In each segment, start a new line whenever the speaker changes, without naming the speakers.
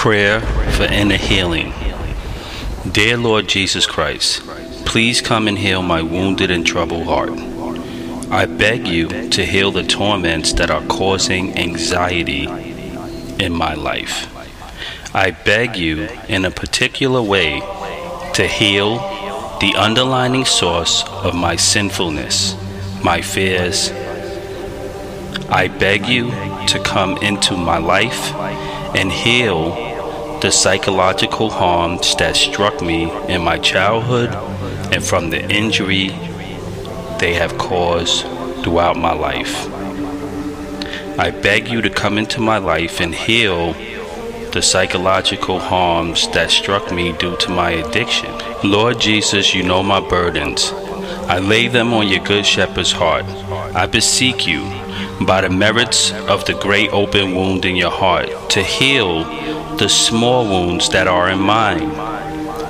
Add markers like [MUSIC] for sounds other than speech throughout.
Prayer for inner healing. Dear Lord Jesus Christ, please come and heal my wounded and troubled heart. I beg you to heal the torments that are causing anxiety in my life. I beg you in a particular way to heal the underlying source of my sinfulness, my fears. I beg you to come into my life and heal the psychological harms that struck me in my childhood and from the injury they have caused throughout my life. I beg you to come into my life and heal the psychological harms that struck me due to my addiction. Lord Jesus, you know my burdens. I lay them on your good shepherd's heart. I beseech you, by the merits of the great open wound in your heart, to heal the small wounds that are in mine.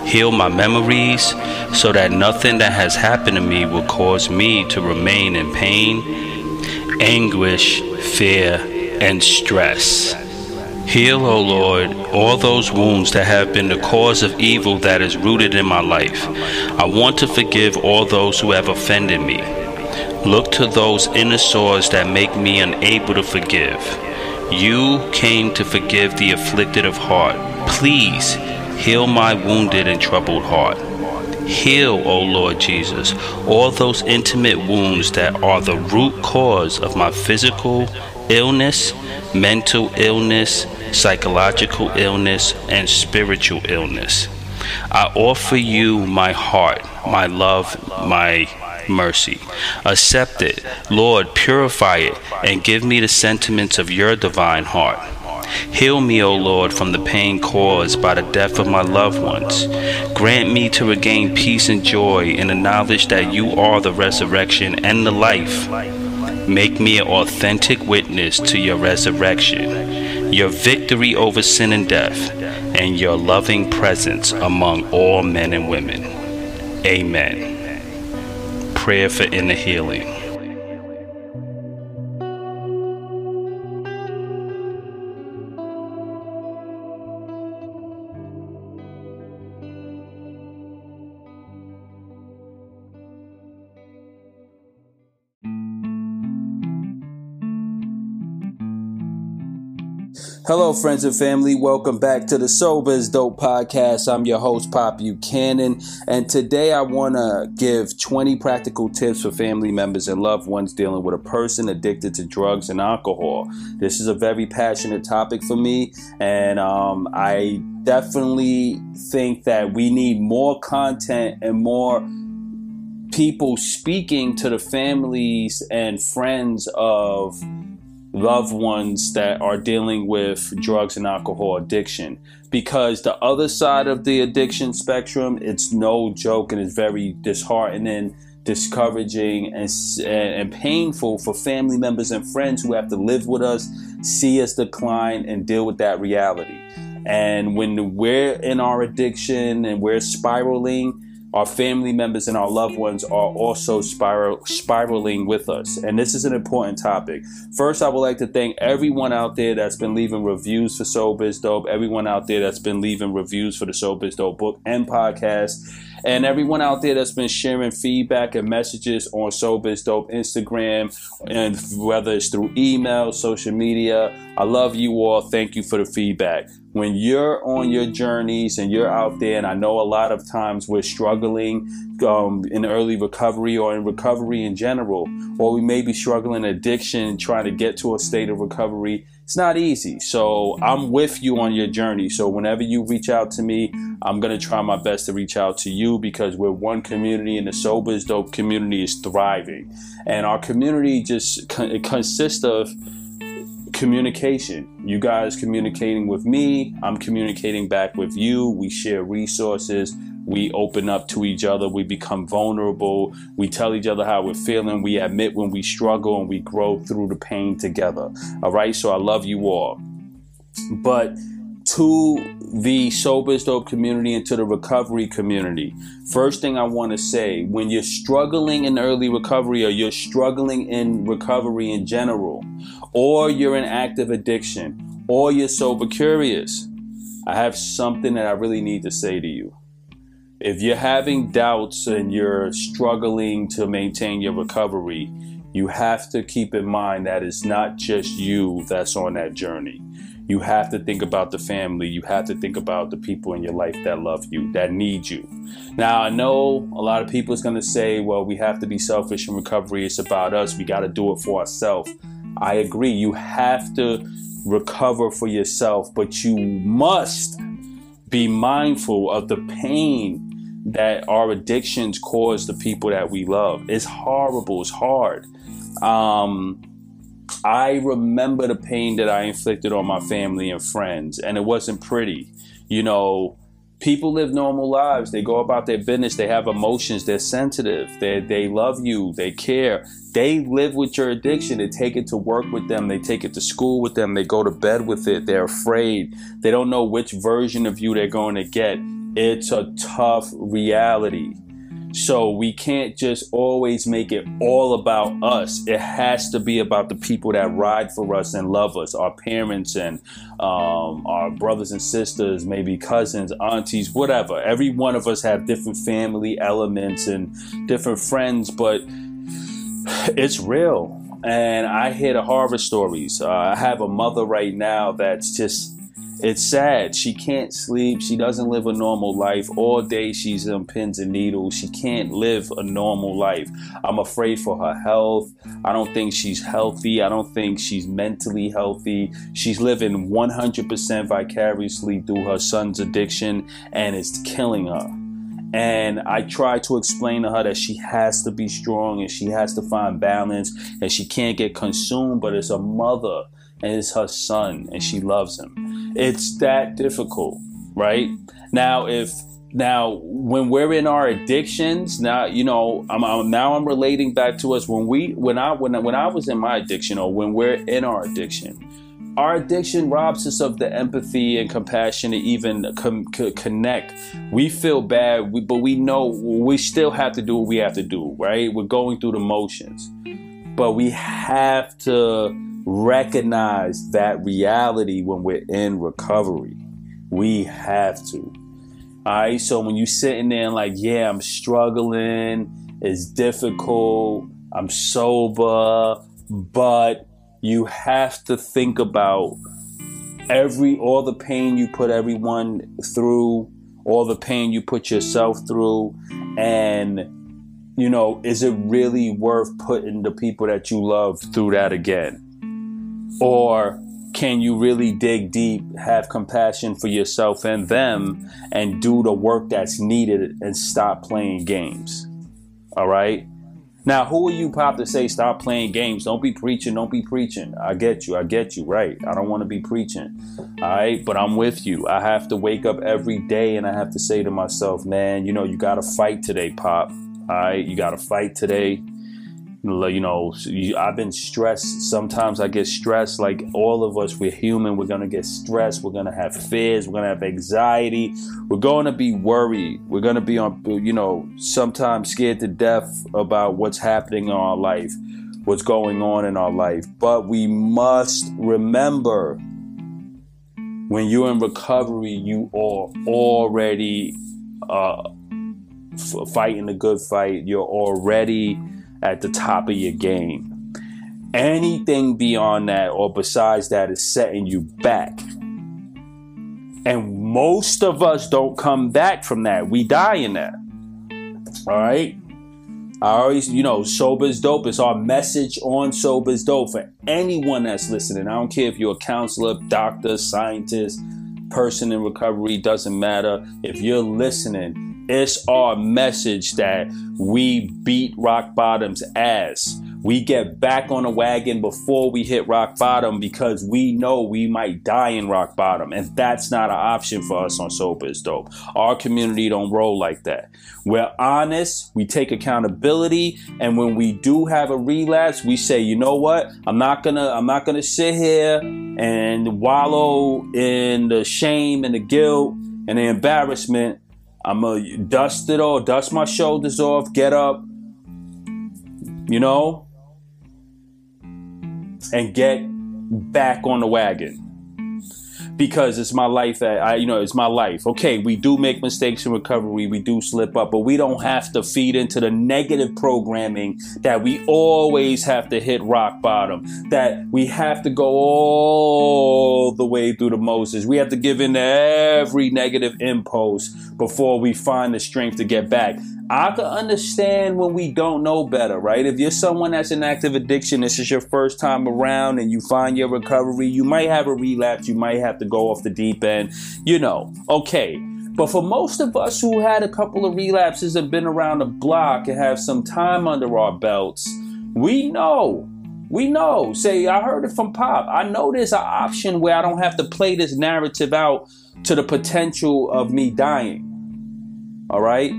Heal my memories so that nothing that has happened to me will cause me to remain in pain, anguish, fear, and stress. Heal, O Lord, all those wounds that have been the cause of evil that is rooted in my life. I want to forgive all those who have offended me. Look to those inner sores that make me unable to forgive. You came to forgive the afflicted of heart. Please heal my wounded and troubled heart. Heal, O Lord Jesus, all those intimate wounds that are the root cause of my physical illness, mental illness, psychological illness, and spiritual illness. I offer you my heart, my love, my mercy. Accept it, Lord, purify it, and give me the sentiments of your divine heart. Heal me, O Lord, from the pain caused by the death of my loved ones. Grant me to regain peace and joy in the knowledge that you are the resurrection and the life. Make me an authentic witness to your resurrection, your victory over sin and death, and your loving presence among all men and women. Amen prayer for inner healing.
Hello, friends and family. Welcome back to the Sober is Dope podcast. I'm your host, Pop Buchanan, and today I want to give 20 practical tips for family members and loved ones dealing with a person addicted to drugs and alcohol. This is a very passionate topic for me, and um, I definitely think that we need more content and more people speaking to the families and friends of loved ones that are dealing with drugs and alcohol addiction. Because the other side of the addiction spectrum it's no joke and it's very disheartening discouraging and, and painful for family members and friends who have to live with us see us decline and deal with that reality. And when we're in our addiction and we're spiraling our family members and our loved ones are also spiral, spiraling with us. And this is an important topic. First, I would like to thank everyone out there that's been leaving reviews for Sober is Dope, everyone out there that's been leaving reviews for the Sober is Dope book and podcast, and everyone out there that's been sharing feedback and messages on Sober is Dope Instagram, and whether it's through email, social media. I love you all. Thank you for the feedback when you're on your journeys and you're out there, and I know a lot of times we're struggling um, in early recovery or in recovery in general, or we may be struggling addiction, trying to get to a state of recovery. It's not easy. So I'm with you on your journey. So whenever you reach out to me, I'm to try my best to reach out to you because we're one community and the Sober is Dope community is thriving. And our community just consists of communication. You guys communicating with me, I'm communicating back with you. We share resources. We open up to each other. We become vulnerable. We tell each other how we're feeling. We admit when we struggle and we grow through the pain together. All right. So I love you all. But to the Sober Dope community and to the recovery community. First thing I want to say when you're struggling in early recovery or you're struggling in recovery in general, or you're in active addiction, or you're sober curious, I have something that I really need to say to you. If you're having doubts and you're struggling to maintain your recovery, you have to keep in mind that it's not just you that's on that journey. You have to think about the family. You have to think about the people in your life that love you, that need you. Now, I know a lot of people is going to say, well, we have to be selfish in recovery. It's about us. We got to do it for ourselves. I agree. You have to recover for yourself, but you must be mindful of the pain that our addictions cause the people that we love. It's horrible. It's hard. Um, I remember the pain that I inflicted on my family and friends, and it wasn't pretty. You know, people live normal lives. They go about their business. They have emotions. They're sensitive. They they love you. They care. They live with your addiction. They take it to work with them. They take it to school with them. They go to bed with it. They're afraid. They don't know which version of you they're going to get. It's a tough reality. So we can't just always make it all about us. It has to be about the people that ride for us and love us, our parents and um, our brothers and sisters, maybe cousins, aunties, whatever. Every one of us have different family elements and different friends, but it's real. And I hear the horror stories. Uh, I have a mother right now that's just it's sad. She can't sleep. She doesn't live a normal life. All day she's on pins and needles. She can't live a normal life. I'm afraid for her health. I don't think she's healthy. I don't think she's mentally healthy. She's living 100% vicariously through her son's addiction and it's killing her. And I try to explain to her that she has to be strong and she has to find balance and she can't get consumed, but it's a mother and it's her son and she mm-hmm. loves him. It's that difficult, right? Now, if now when we're in our addictions, now you know I'm, I'm, now I'm relating back to us when we when I when when I was in my addiction or when we're in our addiction. Our addiction robs us of the empathy and compassion to even com- connect. We feel bad, we, but we know we still have to do what we have to do, right? We're going through the motions, but we have to recognize that reality when we're in recovery. We have to. All right. So when you're sitting there and like, yeah, I'm struggling, it's difficult, I'm sober, but you have to think about every all the pain you put everyone through, all the pain you put yourself through, and you know, is it really worth putting the people that you love through that again? Or can you really dig deep, have compassion for yourself and them, and do the work that's needed and stop playing games? All right. Now, who are you, Pop, to say stop playing games? Don't be preaching. Don't be preaching. I get you. I get you. Right. I don't want to be preaching. All right. But I'm with you. I have to wake up every day and I have to say to myself, man, you know, you got to fight today, Pop. All right. You got to fight today you know i've been stressed. Sometimes i get stressed like all of us we're human we're gonna get stressed we're gonna have fears we're gonna have anxiety we're gonna be worried we're gonna be on you know sometimes scared to death about what's happening in our life what's going on in our life. But we must remember when you're in recovery you are already uh, fighting a good fight. You're already at the top of your game. Anything beyond that or besides that is setting you back. And most of us don't come back from that. We die in that. All right. I always, you know, sober is dope. It's our message on sober is dope for anyone that's listening. I don't care if you're a counselor, doctor, scientist, person in recovery, doesn't matter. If you're listening, it's our message that we beat rock bottom's ass. We get back on the wagon before we hit rock bottom because we know we might die in rock bottom. And that's not an option for us on Sober is Dope. Our community don't roll like that. We're honest, we take accountability, and when we do have a relapse, we say, you know what? I'm not gonna I'm not gonna sit here and wallow in the shame and the guilt and the embarrassment I'm gonna dust it all, dust my shoulders off, get up, you know, and get back on the wagon. Because it's my life that I, you know, it's my life. Okay, we do make mistakes in recovery, we do slip up, but we don't have to feed into the negative programming that we always have to hit rock bottom, that we have to go all the way through the Moses. We have to give in to every negative impulse before we find the strength to get back. I can understand when we don't know better, right? If you're someone that's in active addiction, this is your first time around and you find your recovery, you might have a relapse, you might have to go off the deep end, you know, okay. But for most of us who had a couple of relapses and been around the block and have some time under our belts, we know. We know. Say, I heard it from Pop. I know there's an option where I don't have to play this narrative out to the potential of me dying. All right?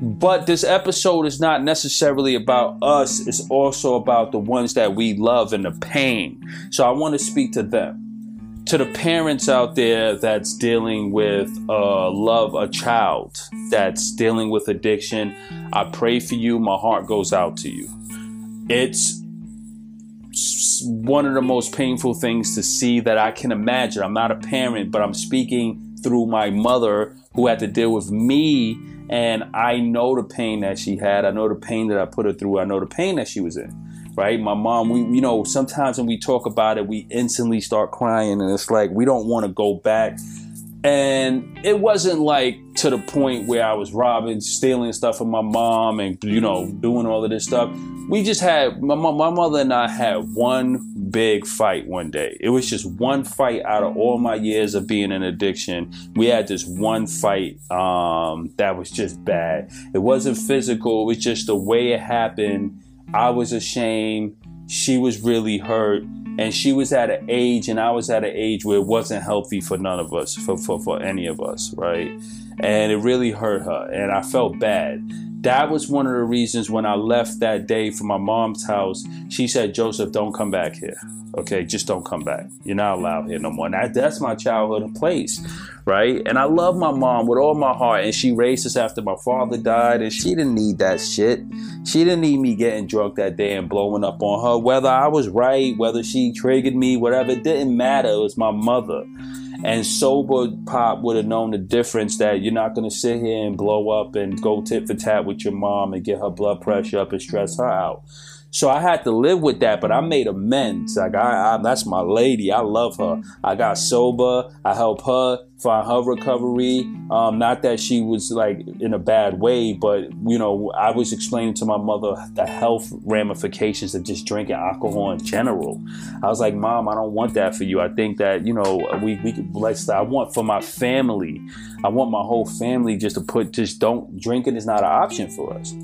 But this episode is not necessarily about us, it's also about the ones that we love and the pain. So I want to speak to them. To the parents out there that's dealing with uh, love a child that's dealing with addiction, I pray for you. My heart goes out to you. It's one of the most painful things to see that I can imagine. I'm not a parent, but I'm speaking through my mother who had to deal with me and I know the pain that she had. I know the pain that I put her through. I know the pain that she was in. Right? My mom, we, you know, sometimes when we talk about it, we instantly start crying. And it's like, we don't want to go back. And it wasn't like to the point where I was robbing, stealing stuff from my mom and, you know, doing all of this stuff. We just had, my, my mother and I had one big fight one day. It was just one fight out of all my years of being in addiction. We had this one fight um, that was just bad. It wasn't physical, it was just the way it happened. I was ashamed. She was really hurt. And she was at an age, and I was at an age where it wasn't healthy for none of us, for, for, for any of us, right? And it really hurt her. And I felt bad that was one of the reasons when I left that day from my mom's house, she said, Joseph, don't come back here. Okay, just don't come back. You're not allowed here no more. That, that's my childhood place, right? And I love my mom with all my heart. And she raised us after my father died, and she didn't need that shit. She didn't need me getting drunk that day and blowing up on her. Whether I was right, whether she triggered me, whatever, it didn't matter. It was my mother. And sober pop would have known the difference that you're not going to sit here and blow up and go tit for tat with your mom and get her blood pressure up and stress her out. So I had to live with that, but I made amends. Like I, I, that's my lady. I love her. I got sober. I help her find her recovery. Um, not that she was like in a bad way, but you know, I was explaining to my mother the health ramifications of just drinking alcohol in general. I was like, Mom, I don't want that for you. I think that you know, we we let's. I want for my family. I want my whole family just to put just don't drinking is not an option for us.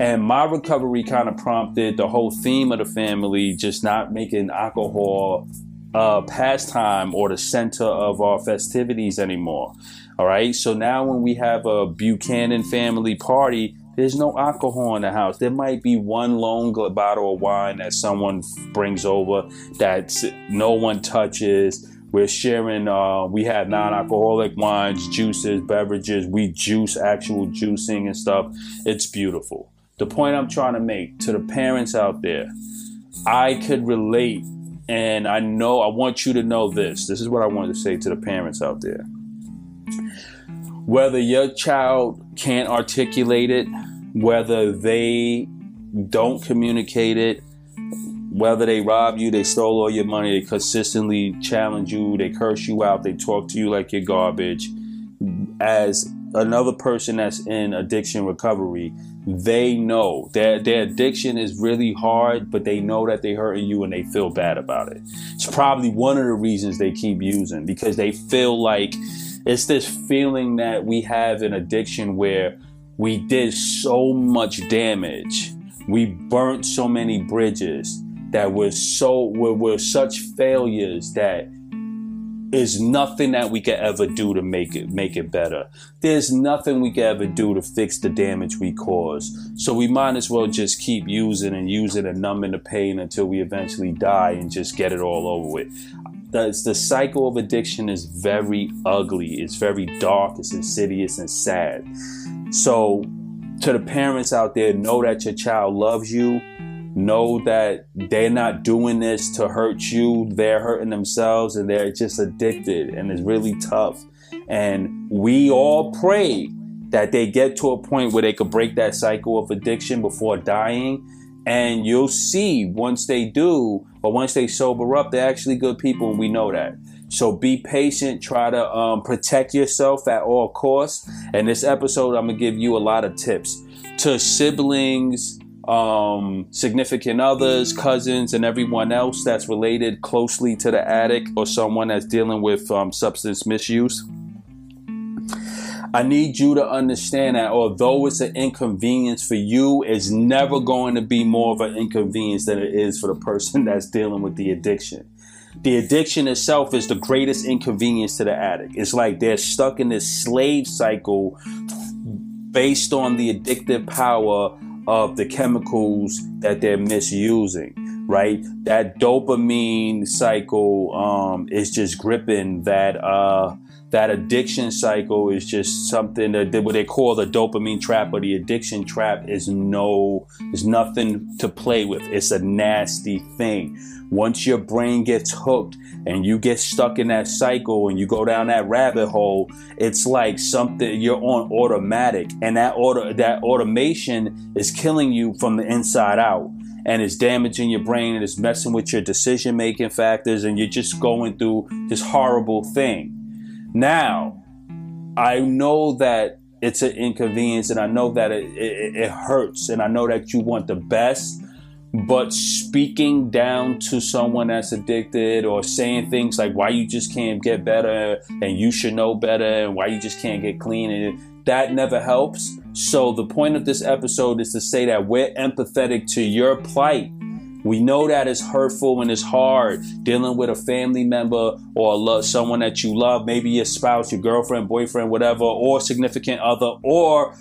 And my recovery kind of prompted the whole theme of the family just not making alcohol uh, pastime or the center of our festivities anymore. All right. So now when we have a Buchanan family party, there's no alcohol in the house. There might be one lone bottle of wine that someone brings over that no one touches. We're sharing, uh, we have non alcoholic wines, juices, beverages. We juice actual juicing and stuff. It's beautiful. The point I'm trying to make to the parents out there, I could relate and I know, I want you to know this. This is what I wanted to say to the parents out there. Whether your child can't articulate it, whether they don't communicate it, whether they rob you, they stole all your money, they consistently challenge you, they curse you out, they talk to you like you're garbage, as another person that's in addiction recovery, they know that their addiction is really hard, but they know that they're hurting you and they feel bad about it. It's probably one of the reasons they keep using because they feel like it's this feeling that we have in addiction where we did so much damage, we burnt so many bridges that we're so we're, we're such failures that is nothing that we could ever do to make it make it better. There's nothing we could ever do to fix the damage we cause. So we might as well just keep using and using and numbing the pain until we eventually die and just get it all over with. The, the cycle of addiction is very ugly. It's very dark. It's insidious and sad. So to the parents out there, know that your child loves you know that they're not doing this to hurt you. They're hurting themselves and they're just addicted and it's really tough. And we all pray that they get to a point where they could break that cycle of addiction before dying. And you'll see once they do, or once they sober up, they're actually good people, and we know that. So be patient. Try to um, protect yourself at all costs. And this episode, I'm gonna give you a lot of tips to siblings, um, significant others, cousins, and everyone else that's related closely to the addict or someone that's dealing with um, substance misuse. I need you to understand that although it's an inconvenience for you, it's never going to be more of an inconvenience than it is for the person [LAUGHS] that's dealing with the addiction. The addiction itself is the greatest inconvenience to the addict. It's like they're stuck in this slave cycle based on the addictive power of the chemicals that they're misusing right? That dopamine cycle um, is just gripping that uh, that addiction cycle is just something that what they call the dopamine trap or the addiction trap is no is nothing to play with. It's a nasty thing. Once your brain gets hooked and you get stuck in that cycle and you go down that rabbit hole it's like something you're on automatic and that auto that automation is killing you from the inside out. And it's damaging your brain and it's messing with your decision making factors and you're just going through this horrible thing now, I know that it's an inconvenience and I know that it, it, it, hurts and I know that you want the best. But speaking down to someone that's addicted or saying things like why you just can't get better and you should know better and why you just can't get clean and that never helps. So the point of this episode is to say that we're empathetic to your plight we know that it's hurtful and it's hard dealing with a family member or love, someone that you love, maybe your spouse, your girlfriend, boyfriend, whatever, or significant other, or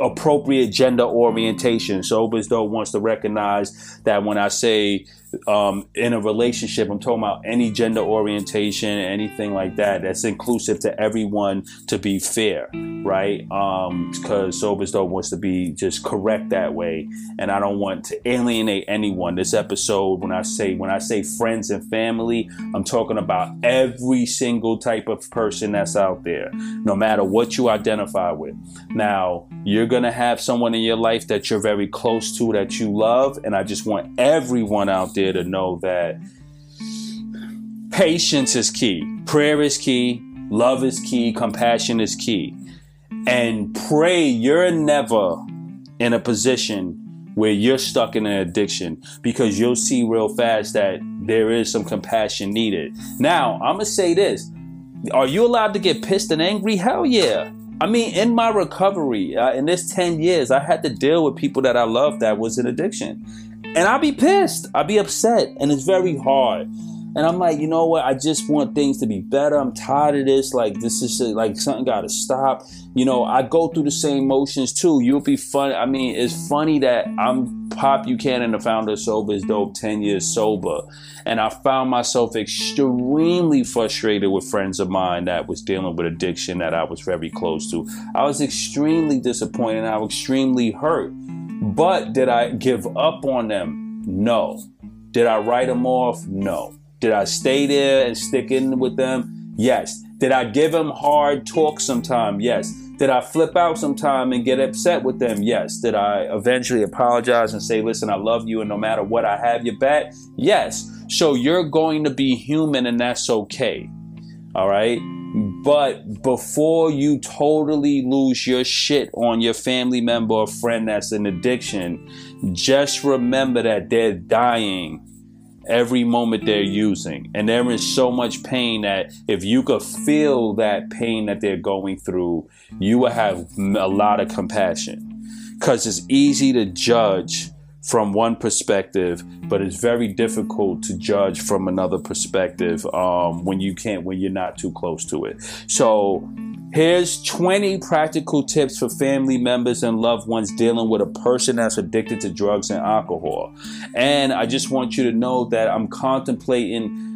appropriate gender orientation. Sober is Dope wants to recognize that when I say um, in a relationship, I'm talking about any gender orientation, anything like that. That's inclusive to everyone to be fair, right? Because um, though wants to be just correct that way, and I don't want to alienate anyone. This episode, when I say when I say friends and family, I'm talking about every single type of person that's out there, no matter what you identify with. Now, you're gonna have someone in your life that you're very close to that you love, and I just want everyone out there to know that patience is key, prayer is key, love is key, compassion is key. And pray you're never in a position where you're stuck in an addiction because you'll see real fast that there is some compassion needed. Now, I'm going to say this. Are you allowed to get pissed and angry? Hell yeah. I mean, in my recovery, uh, in this 10 years, I had to deal with people that I loved that was in addiction. And I'll be pissed. I'll be upset. And it's very hard. And I'm like, you know what? I just want things to be better. I'm tired of this. Like, this is like something got to stop. You know, I go through the same motions too. You'll be fun. I mean, it's funny that I'm Pop Buchanan, the founder of Sober is Dope, 10 years sober. And I found myself extremely frustrated with friends of mine that was dealing with addiction that I was very close to. I was extremely disappointed. I was extremely hurt. But did I give up on them? No. Did I write them off? No. Did I stay there and stick in with them? Yes. Did I give them hard talk sometime? Yes. Did I flip out sometime and get upset with them? Yes. Did I eventually apologize and say, listen, I love you and no matter what, I have your back? Yes. So you're going to be human and that's okay. All right. But before you totally lose your shit on your family member or friend that's an addiction, just remember that they're dying every moment they're using. And they're in so much pain that if you could feel that pain that they're going through, you will have a lot of compassion. Because it's easy to judge from one perspective, but it's very difficult to judge from another perspective um, when you can't, when you're not too close to it. So, here's 20 practical tips for family members and loved ones dealing with a person that's addicted to drugs and alcohol. And I just want you to know that I'm contemplating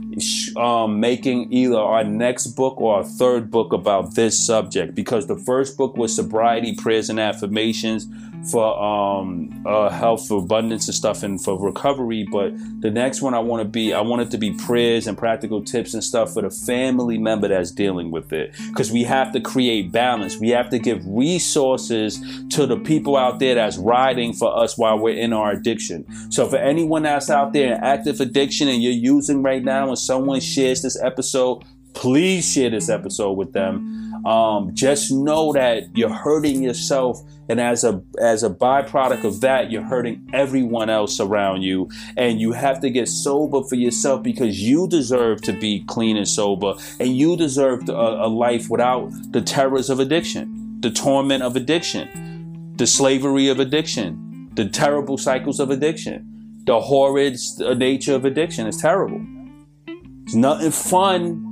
um, making either our next book or our third book about this subject because the first book was sobriety, prayers, and affirmations for um, uh, health, for abundance and stuff, and for recovery. But the next one I want to be, I want it to be prayers and practical tips and stuff for the family member that's dealing with it. Because we have to create balance. We have to give resources to the people out there that's riding for us while we're in our addiction. So for anyone that's out there in active addiction and you're using right now, and someone shares this episode, please share this episode with them. Um, just know that you're hurting yourself, and as a as a byproduct of that, you're hurting everyone else around you. And you have to get sober for yourself because you deserve to be clean and sober, and you deserve a, a life without the terrors of addiction, the torment of addiction, the slavery of addiction, the terrible cycles of addiction, the horrid nature of addiction. It's terrible. It's nothing fun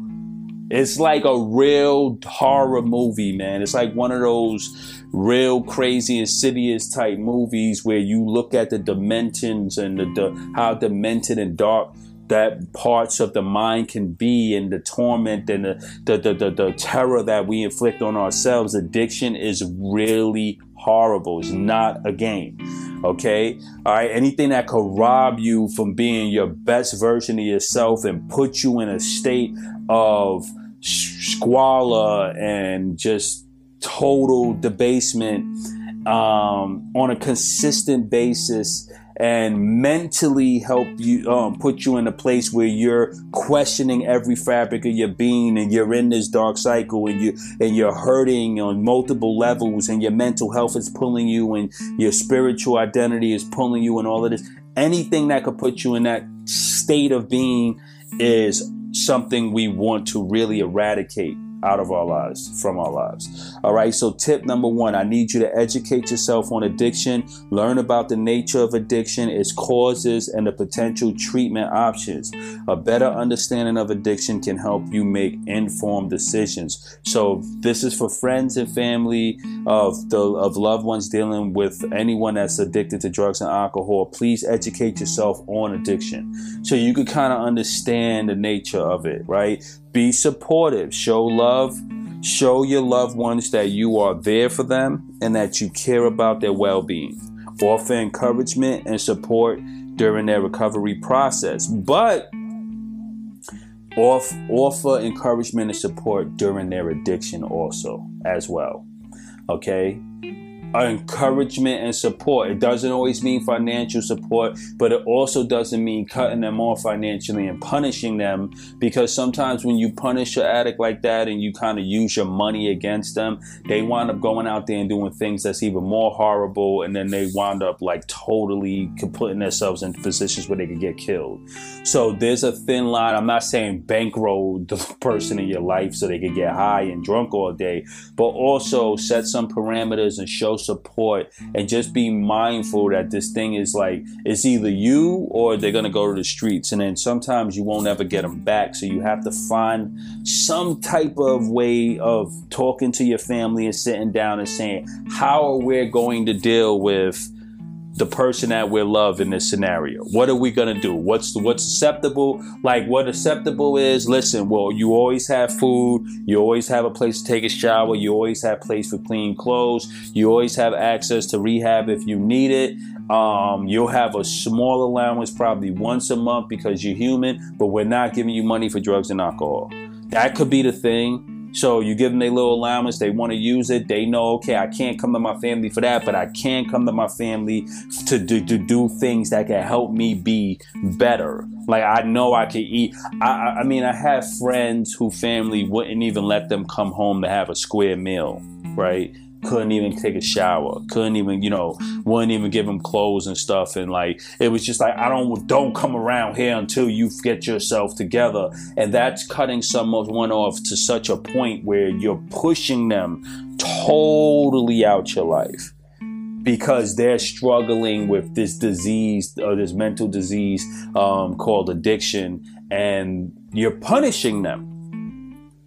it's like a real horror movie, man. It's like one of those real crazy insidious type movies where you look at the dimensions and the, the how demented and dark that parts of the mind can be and the torment and the, the, the, the, the terror that we inflict on ourselves. Addiction is really horrible. It's not a game. Okay. All right. Anything that could rob you from being your best version of yourself and put you in a state of squalor and just total debasement um, on a consistent basis and mentally help you um, put you in a place where you're questioning every fabric of your being and you're in this dark cycle and you and you're hurting on multiple levels and your mental health is pulling you and your spiritual identity is pulling you and all of this. Anything that could put you in that state of being is something we want to really eradicate out of our lives, from our lives. All right, so tip number one I need you to educate yourself on addiction, learn about the nature of addiction, its causes, and the potential treatment options. A better understanding of addiction can help you make informed decisions. So, this is for friends and family of the of loved ones dealing with anyone that's addicted to drugs and alcohol. Please educate yourself on addiction so you can kind of understand the nature of it, right? Be supportive, show love, show your loved ones that you are there for them and that you care about their well being. Offer encouragement and support during their recovery process, but offer encouragement and support during their addiction also, as well. Okay? Encouragement and support. It doesn't always mean financial support, but it also doesn't mean cutting them off financially and punishing them because sometimes when you punish your addict like that and you kind of use your money against them, they wind up going out there and doing things that's even more horrible and then they wind up like totally putting themselves in positions where they could get killed. So there's a thin line. I'm not saying bankroll the [LAUGHS] person in your life so they could get high and drunk all day, but also set some parameters and show support and just be mm. mindful that this thing is like it's either you or they're gonna go to the streets. And then sometimes you won't ever get them back. So you have to find some type of way of talking to your family and sitting down and saying how are we going to deal with the person that we love in this scenario. What are we gonna do? What's what's acceptable? Like what acceptable is? Listen, well, you always have food. You always have a place to take a shower. You always have place for clean clothes. You always have access to rehab if you need it. Um, you'll have a small allowance probably once a month because you're human, but we're not giving you money for drugs and alcohol. That could be the thing. So you give them their little allowance, they want to use it. They know, okay, I can't come to my family for that, but I can come to my family to do, to do things that can help me be better. Like I know I can eat. I, I mean, I have friends who family wouldn't even let them come home to have a square meal, right? Couldn't even take a shower couldn't even you know wouldn't even give him clothes and stuff. And like it was just like i don't don't come around here until you get yourself together. And that's cutting someone off to such a point where you're pushing them totally out your life because they're struggling with this disease or this mental disease um, called addiction. And you're punishing them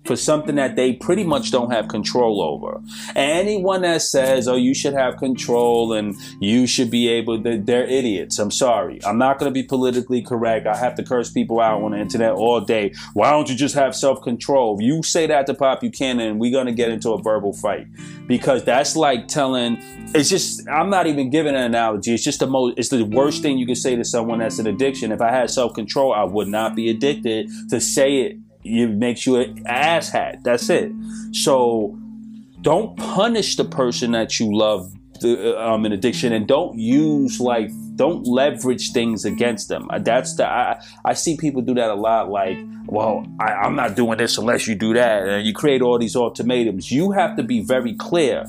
for something that they pretty much don't have control over. anyone that says, oh, you should have control and you should be able to, they're idiots. I'm sorry. I'm not going to be politically correct. I have to curse people out on the internet all day. Why don't you just have self control? You say that to Pop Buchanan, and we're going to get into a verbal fight because that's like telling, it's just, I'm not even giving an analogy. It's just the most, it's the worst thing you can say to someone that's an addiction. If I had self control, I would not be addicted to say it it makes you an asshat. That's it. So don't punish the person that you love uh, um, in addiction and don't use like don't leverage things against them uh, that's the I, I see people do that a lot like well I, i'm not doing this unless you do that and you create all these ultimatums you have to be very clear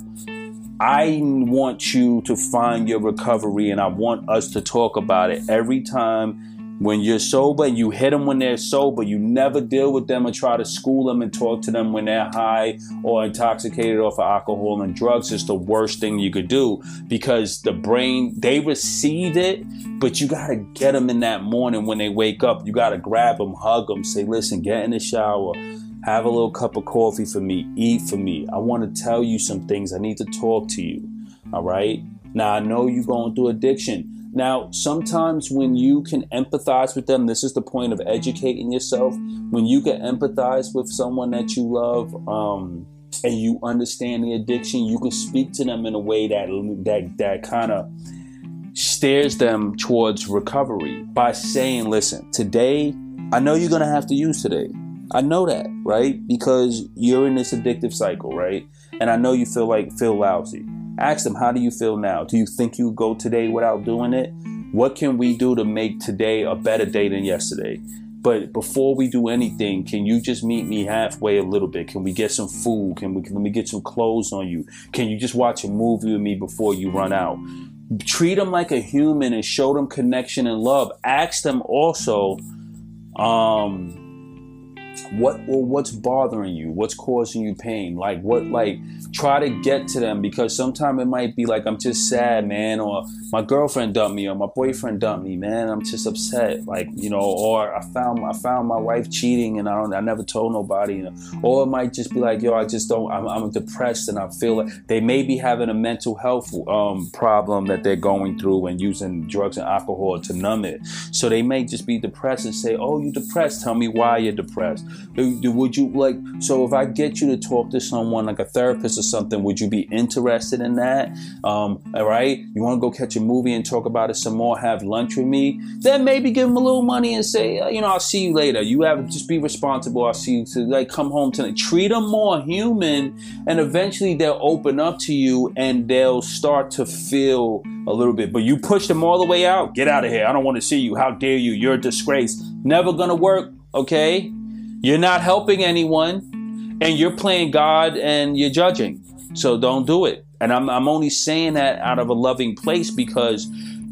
I want you to find your recovery and I want us to talk about it every time when you're sober and you hit them when they're sober, you never deal with them or try to school them and talk to them when they're high or intoxicated off of alcohol and drugs. It's the worst thing you could do because the brain, they receive it, but you got to get them in that morning when they wake up. You got to grab them, hug them, say, listen, get in the shower. Have a little cup of coffee for me. Eat for me. I want to tell you some things. I need to talk to you. All right. Now, I know you're going through addiction now, sometimes when you can empathize with them, this is the point of educating yourself. When you can empathize with someone that you love, um, and you understand the addiction, you can speak to them in a way that that that kind of steers them towards recovery by saying, "Listen, today, I know you're gonna have to use today. I know that, right? Because you're in this addictive cycle, right? And I know you feel like feel lousy. Ask them, how do you feel now? Do you think you go today without doing it? What can we do to make today a better day than yesterday? But before we do anything, can you just meet me halfway a little bit? Can we get some food? Can we can we get some clothes on you? Can you just watch a movie with me before you run out? Treat them like a human and show them connection and love. Ask them also, um, what well, what's bothering you? What's causing you pain? Like what like try to get to them because sometimes it might be like i'm just sad man or my girlfriend dumped me or my boyfriend dumped me man i'm just upset like you know or i found i found my wife cheating and i don't i never told nobody or it might just be like yo i just don't i'm, I'm depressed and i feel like they may be having a mental health um, problem that they're going through and using drugs and alcohol to numb it. So they may just be depressed and say oh you depressed. Tell me why you're depressed would you like? So if I get you to talk to someone like a therapist or something, would you be interested in that? Um, all right. You want to go catch a movie and talk about it some more? Have lunch with me? Then maybe give them a little money and say, uh, you know, I'll see you later. You have just be responsible. I'll see you to like come home tonight. Treat them more human, and eventually they'll open up to you and they'll start to feel a little bit. But you push them all the way out. Get out of here. I don't want to see you. How dare you? You're a disgrace. Never gonna work. Okay. You're not helping anyone and you're playing God and you're judging. So don't do it. And I'm, I'm only saying that out of a loving place because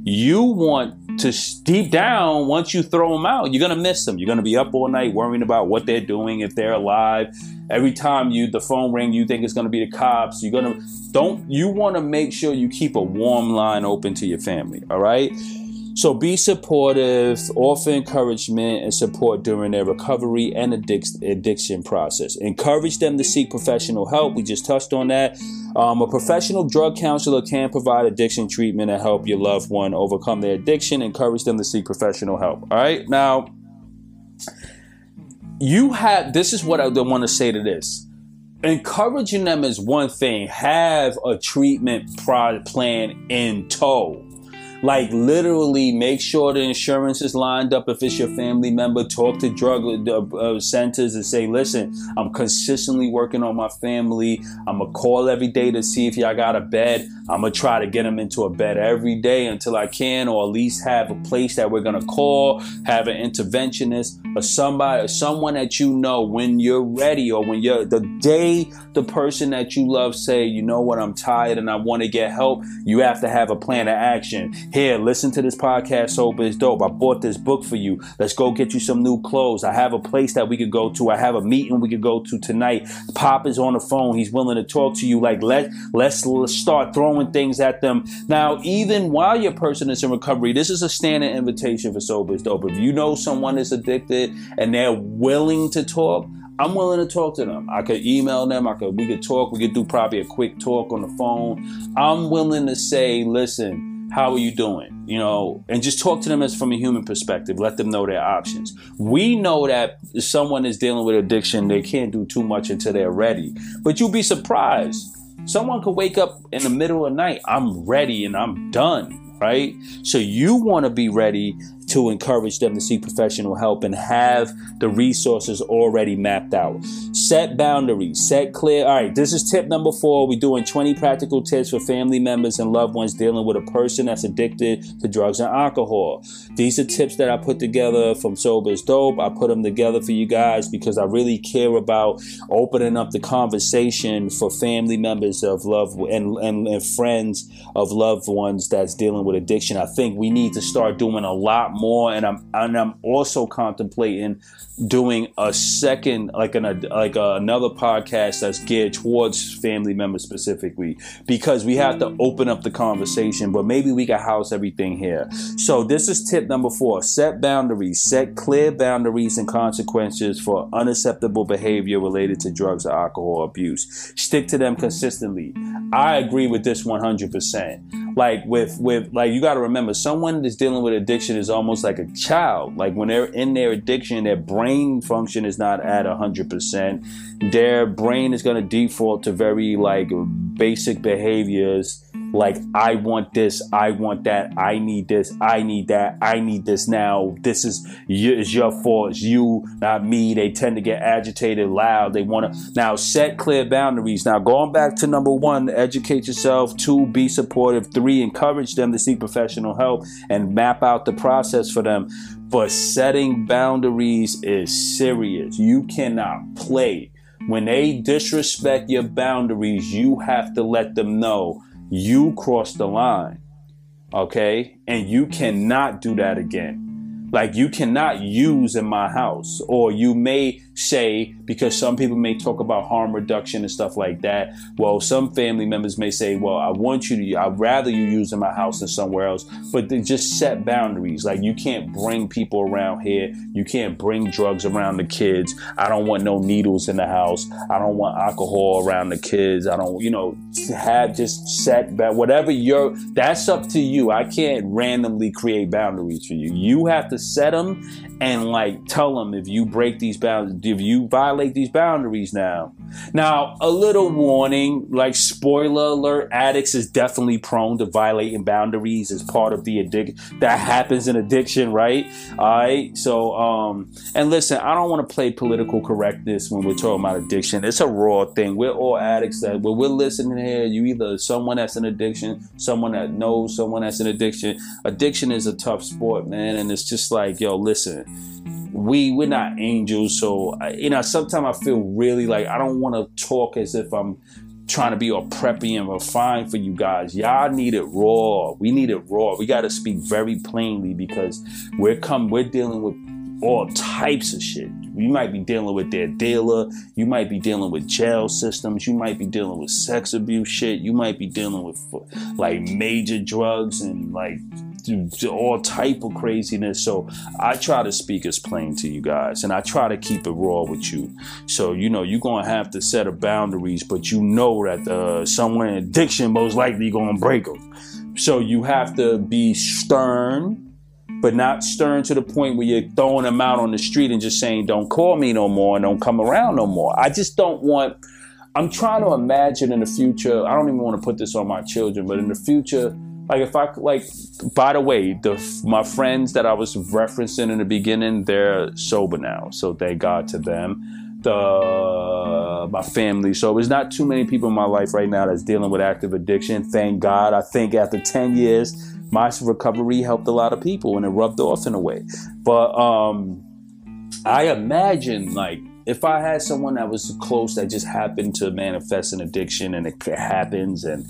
you want to deep down, once you throw them out, you're to miss them. You're to be up all night worrying about what they're doing, if they're alive. Every time you the phone ring, you think it's to be the cops. You're to don't you want to make sure you keep a warm line open to your family, all right? So be supportive, offer encouragement and support during their recovery and addiction process. Encourage them to seek professional help. We just touched on that. Um, a professional drug counselor can provide addiction treatment and help your loved one overcome their addiction. Encourage them to seek professional help. All right. Now, you have this is what I want to say to this. Encouraging them is one thing, have a treatment plan in tow like literally make sure the insurance is lined up if it's your family member. Talk to drug uh, uh, centers and say, listen, I'm consistently working on my family. I'm gonna call every day to see if y'all got a bed. I'm gonna try to get them into a bed every day until I can, or at least have a place that we're gonna call, have an interventionist or somebody or someone that you know when you're ready or when you're the day the person that you love say, you know what, I'm tired and I want to get help. You have to have a plan of action here, listen to this podcast. Sober is dope. I bought this book for you. Let's go get you some new clothes. I have a place that we could go to. I have a meeting we could go to tonight. Pop is on the phone. He's willing to talk to you. Like let let's, let's start throwing things at them. Now, even while your person is in recovery, this is a standing invitation for Sober is dope. If you know someone is addicted and they're willing to talk, I'm willing to talk to them. I could email them. I could we could talk. We could do probably a quick talk on the phone. I'm willing to say, listen, how are you doing? You know, and just talk to them as from a human perspective. Let them know their options. We know that if someone is dealing with addiction, they can't do too much until they're ready. But you'll be surprised. Someone could wake up in the middle of the night. I'm ready and I'm done, right? So you want to be ready to encourage them to seek professional help and have the resources already mapped out. Set boundaries, set clear. All right, this is tip number four. We're doing 20 practical tips for family members and loved ones dealing with a person that's addicted to drugs and alcohol. These are tips that I put together from Sober Dope. I put them together for you guys because I really care about opening up the conversation for family members of love and, and, and friends of loved ones that's dealing with addiction. I think we need to start doing a lot more, and I'm and I'm also contemplating doing a second, like an like a, another podcast that's geared towards family members specifically, because we have to open up the conversation. But maybe we can house everything here. So this is tip number four: set boundaries, set clear boundaries and consequences for unacceptable behavior related to drugs or alcohol abuse. Stick to them consistently. I agree with this 100%. Like with with like you got to remember someone that's dealing with addiction is almost like a child. Like when they're in their addiction, their brain function is not at 100%. Their brain is going to default to very like basic behaviors like I want this, I want that, I need this, I need that, I need this now. This is your fault, it's you, not me. They tend to get agitated, loud. They want to now set clear boundaries. Now going back to number one, educate yourself. Two, be supportive. Three, encourage them to seek professional help and map out the process for them. But setting boundaries is serious. You cannot play. When they disrespect your boundaries, you have to let them know you crossed the line. Okay? And you cannot do that again. Like you cannot use in my house, or you may say, because some people may talk about harm reduction and stuff like that. Well, some family members may say, well, I want you to, I'd rather you use in my house than somewhere else, but they just set boundaries. Like you can't bring people around here. You can't bring drugs around the kids. I don't want no needles in the house. I don't want alcohol around the kids. I don't, you know, have just set back, whatever you're, that's up to you. I can't randomly create boundaries for you. You have to set them and like tell them if you break these boundaries, if you violate these boundaries now. Now, a little warning, like spoiler alert, addicts is definitely prone to violating boundaries as part of the addiction that happens in addiction, right? All right. So, um, and listen, I don't want to play political correctness when we're talking about addiction. It's a raw thing. We're all addicts that when we're listening here, you either someone that's an addiction, someone that knows someone that's an addiction. Addiction is a tough sport, man. And it's just like, yo, listen we we're not angels so you know sometimes i feel really like i don't want to talk as if i'm trying to be all preppy and refined for you guys. Y'all need it raw. We need it raw. We got to speak very plainly because we're come we're dealing with all types of shit. You might be dealing with their dealer. You might be dealing with jail systems. You might be dealing with sex abuse shit. You might be dealing with like major drugs and like all type of craziness. So I try to speak as plain to you guys, and I try to keep it raw with you. So you know you're gonna have to set a boundaries, but you know that uh, someone in addiction most likely gonna break them. So you have to be stern. But not stern to the point where you're throwing them out on the street and just saying, "Don't call me no more, and don't come around no more." I just don't want. I'm trying to imagine in the future. I don't even want to put this on my children, but in the future, like if I like, by the way, the my friends that I was referencing in the beginning, they're sober now, so thank God to them. The my family, so there's not too many people in my life right now that's dealing with active addiction. Thank God. I think after ten years, my recovery helped a lot of people, and it rubbed off in a way. But um, I imagine like if I had someone that was close that just happened to manifest an addiction and it happens and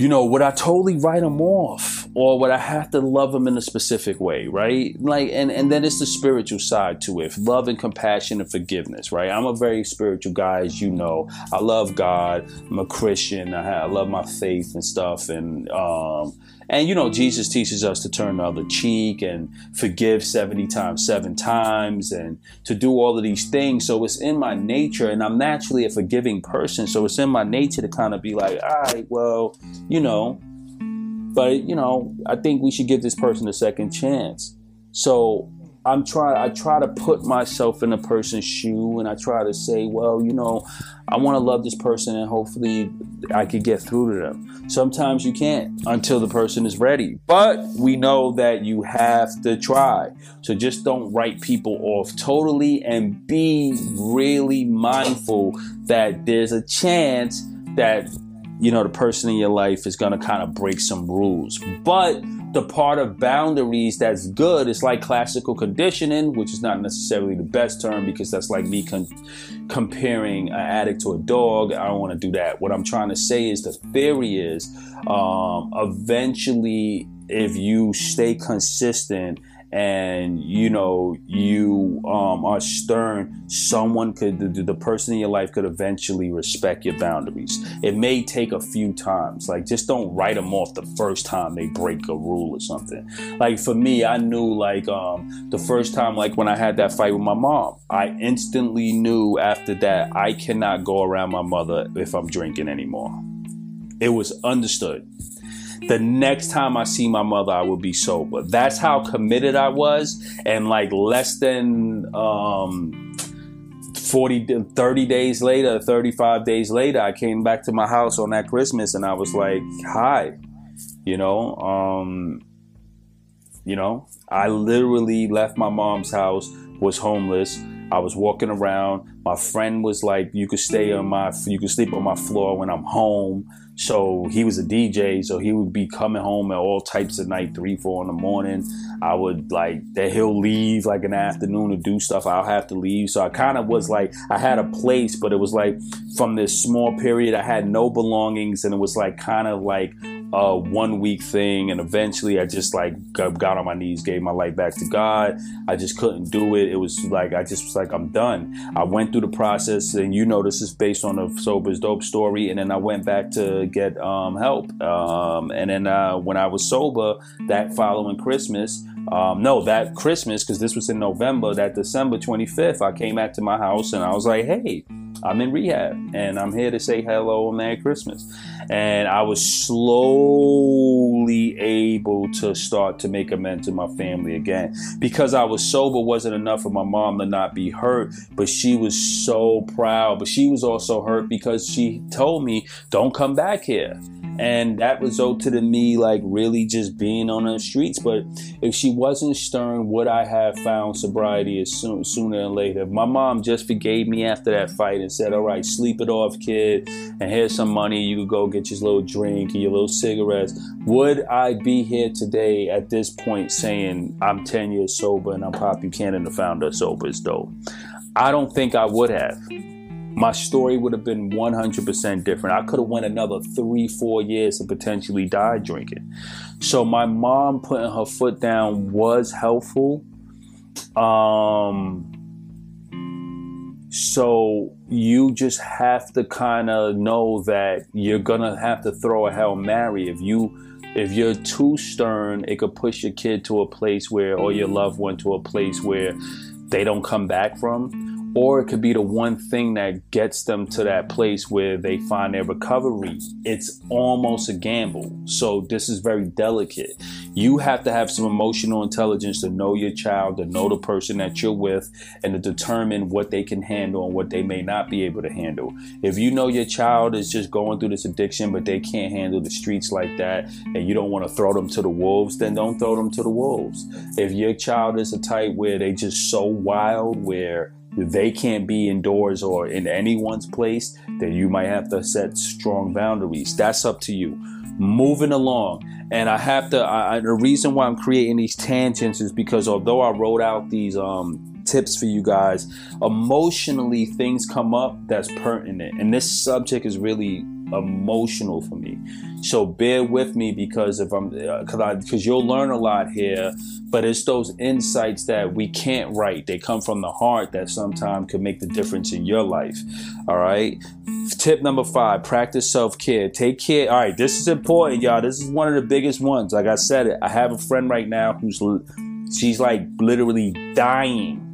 you know, would I totally write them off or would I have to love them in a specific way, right? Like, and, and then it's the spiritual side to it love and compassion and forgiveness, right? I'm a very spiritual guy, as you know. I love God. I'm a Christian. I, have, I love my faith and stuff. And, um, And you know, Jesus teaches us to turn the other cheek and forgive 70 times, seven times, and to do all of these things. So it's in my nature, and I'm naturally a forgiving person. So it's in my nature to kind of be like, all right, well, you know, but you know, I think we should give this person a second chance. So I'm trying I try to mm-hmm. put myself in a person's shoe and I try to say, well, you know, I want to love this person and hopefully I could get through to them. Sometimes you can't until the person is ready. But we know that you have to try. So just don't write people off totally and be really mindful that there's a chance that you know the person in your life is going to kind of break some rules. But the part of boundaries that's good is like classical conditioning, which is not necessarily the best term because that's like me con- comparing an addict to a dog. I don't want to do that. What I'm trying to say is the theory is um, eventually, if you stay consistent and you know you um, are stern someone could the, the, person in your life could eventually respect your boundaries. It may take a few times. Like just don't write them off the first time they break a rule or something. Like for me i knew like um, the first time like when i had that fight with my mom i instantly knew after that i cannot go around my mother if i'm drinking anymore. It was understood the next time I see my mother, I will be sober. That's how committed I was. And like less than um, 40, 30 days later, 35 days later, I came back to my house on that Christmas and I was like, hi, you know, um, you know, I literally left my mom's house, was homeless. I was walking around. My friend was like, "You could stay on my, you could sleep on my floor when I'm home." So he was a DJ, so he would be coming home at all types of night, three, four in the morning. I would like that he'll leave like an afternoon to do stuff. I'll have to leave. So I kind of was like I had a place, but it was like from this small period I had no belongings, and it was like kind of like a one week thing and eventually i just like got on my knees gave my life back to god. I just couldn't do it. It was like i just was like i'm done. I went through the process and you know this is based on a sober's dope story and then i went back to get um, help um, and then uh, when i was sober that following christmas um, no, that Christmas, because this was in November, that December 25th, I came back to my house and I was like, hey, I'm in rehab and I'm here to say hello and Merry Christmas. And I was slowly able to start to make amends to my family again. Because I was sober wasn't enough for my mom to not be hurt, but she was so proud. But she was also hurt because she told me, don't come back here and that resulted in me like really just being on the streets. But if she wasn't stern, would I have found sobriety as soon sooner than later? My mom just forgave me after that fight and said, "All right, sleep it off, kid, and here's some money. You could go get your little drink and your little cigarettes." Would I be here today at this point saying I'm 10 years sober and I'm Pop Buchanan, the founder of Sober is Dope? I don't think I would have my story would have been 100% different. I could have went another three, four years and potentially died drinking. So my mom putting her foot down was helpful. Um, so you just have to kind of know that you're gonna have to throw a hail mary if you if you're too stern. It could push your kid to a place where, or your loved one to a place where they don't come back from or it could be the one thing that gets them to that place where they find their recovery. It's almost a gamble. So this is very delicate. You have to have some emotional intelligence to know your child, to know the person that you're with, and to determine what they can handle and what they may not be able to handle. If you know your child is just going through this addiction, but they can't handle the streets like that, and you don't want to throw them to the wolves, then don't throw them to the wolves. If your child is a type where they just so wild, where they can't be indoors or in anyone's place, then you might have to set strong boundaries. That's up to you. Moving along. And I have to, I, the reason why I'm creating these tangents is because although I wrote out these um, tips for you guys, emotionally things come up that's pertinent. And this subject is really emotional for me. So bear with me because if I'm because uh, because you'll learn a lot here, but it's those insights that we can't write. They come from the heart that sometimes could make the difference in your life. All right. Tip number five: practice self care. Take care. All right, this is important, y'all. This is one of the biggest ones. Like I said, it. I have a friend right now who's she's like literally dying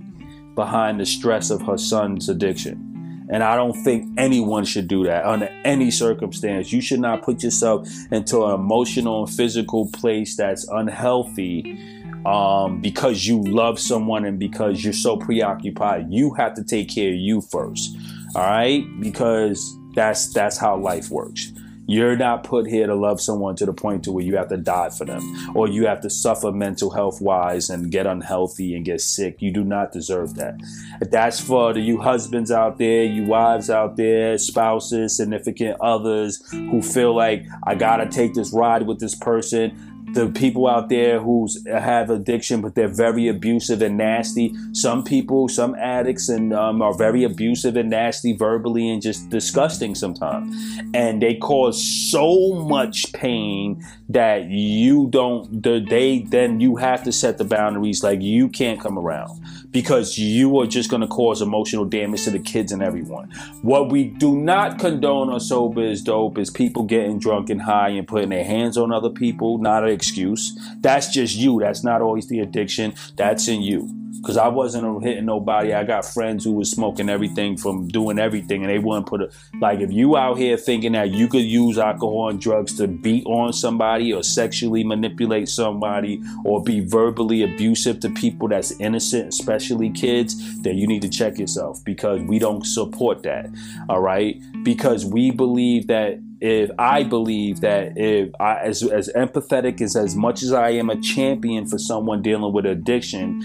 behind the stress of her son's addiction. And I don't think anyone should do that under any circumstance. You should not put yourself into an emotional and physical place that's unhealthy um, because you love someone and because you're so preoccupied. You have to take care of you first. All right? Because that's that's how life works. You're not put here to love someone to the point to where you have to die for them or you have to suffer mental health wise and get unhealthy and get sick. You do not deserve that. That's for the you husbands out there, you wives out there, spouses, significant others who feel like I gotta take this ride with this person the people out there who have addiction, but they're very abusive and nasty. Some people, some addicts, and um, are very abusive and nasty verbally and just disgusting sometimes. And they cause so much pain that you don't. They then you have to set the boundaries. Like you can't come around because you are just going to cause emotional damage to the kids and everyone. What we do not condone on sober is dope is people getting drunk and high and putting their hands on other people. Not an excuse. That's just you. That's not always the addiction. That's in you because I wasn't hitting nobody. I got friends who was smoking everything from doing everything, and they wouldn't put a like. If you out here thinking that you could use alcohol and drugs to beat on somebody or sexually manipulate somebody or be verbally abusive to people that's innocent, especially kids, then you need to check yourself because we don't support that. All right, because we believe that if I believe that if I as as empathetic as as much as I am a champion for someone dealing with addiction,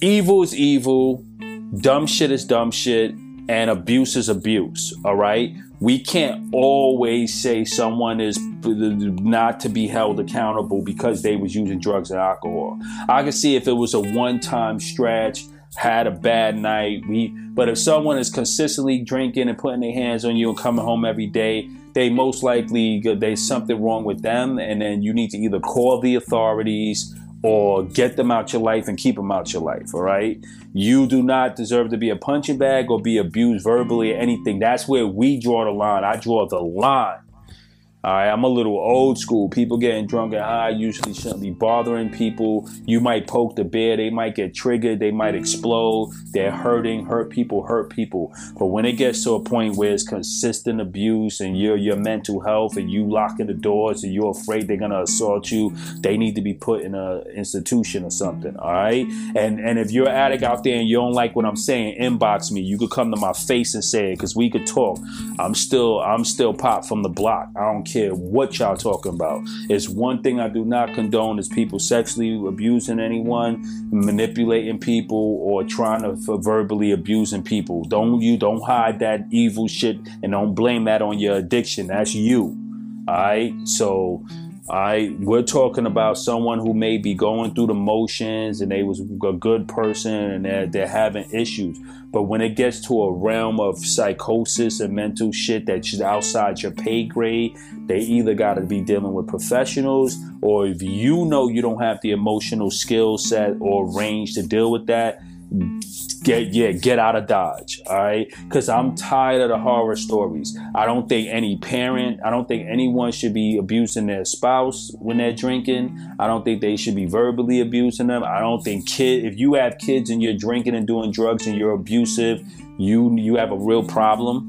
evil is evil, dumb shit is dumb shit, and abuse is abuse. All right. We can't always say someone is not to be held accountable because they was using drugs and alcohol. I can see if it was a one-time stretch, had a bad night. We, but if someone is consistently drinking and putting their hands on you and coming home every day, they most likely there's something wrong with them, and then you need to either call the authorities or get them out your life and keep them out your life. All right. You do not deserve to be a punching bag or be abused verbally or anything. That's where we draw the line. I draw the line all right, I'm a little old school. People getting drunk and high usually shouldn't be bothering people. You might poke the bear, they might get triggered, they might explode. They're hurting, hurt people, hurt people. But when it gets to a point where it's consistent abuse and your your mental health and you locking the doors and you're afraid they're gonna assault you, they need to be put in a institution or something. All right, and and if you're an addict out there and you don't like what I'm saying, inbox me. You could come to my face and say it because we could talk. I'm still I'm still pop from the block. I don't care what y'all talking about. It's one thing I do not condone is people sexually abusing anyone, manipulating people, or trying to verbally abusing people. Don't you don't hide that evil shit and don't blame that on your addiction. That's you. Alright? So I we're talking about someone who may be going through the motions and they was a good person and they're, they're having issues. But when it gets to a realm of psychosis and mental shit that's outside your pay grade, they either got to be dealing with professionals or if you know you don't have the emotional skill set or range to deal with that, get yeah get out of dodge all right? Because i'm tired of the horror stories. I don't think any parent i don't think anyone should be abusing their spouse when they're drinking. I don't think they should be verbally abusing them. I don't think kid if you have kids and you're drinking and doing drugs and you're abusive you you have a real problem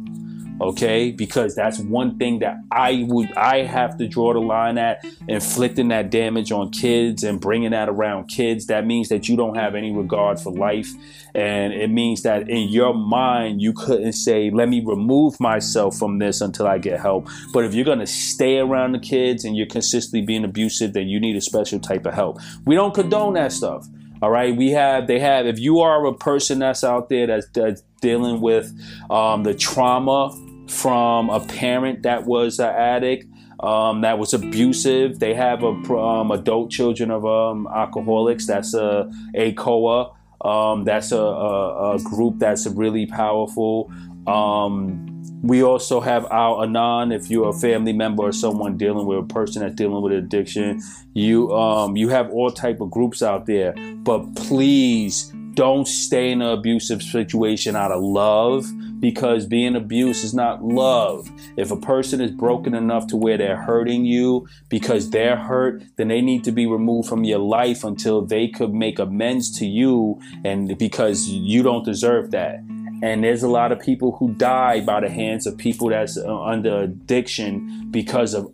okay? Because that's one thing that i would i have to draw the line at inflicting that damage on kids and bringing that around kids. That means that you don't have any regard for life. And it means that in your mind you couldn't say let me remove myself from this until i get help. But if you're going to stay around the kids and you're consistently being abusive then you need a special type of help. We don't condone that stuff all right, we have they have. If you are a person that's out there that's, that's dealing with um, the trauma from a parent that was an addict, um, that was abusive. They have a um, adult children of um, alcoholics. That's a ACOA. Um, that's a, a, a, group that's really powerful. Um, we also have Al Anon. If you're a family member or someone dealing with a person that's dealing with addiction, you um, you have all type of groups out there. But please don't stay in an abusive situation out of love because being abused is not love. If a person is broken enough to where they're hurting you because they're hurt, then they need to be removed from your life until they could make amends to you and because you don't deserve that. And there's a lot of people who die by the hands of people that's uh, under addiction because of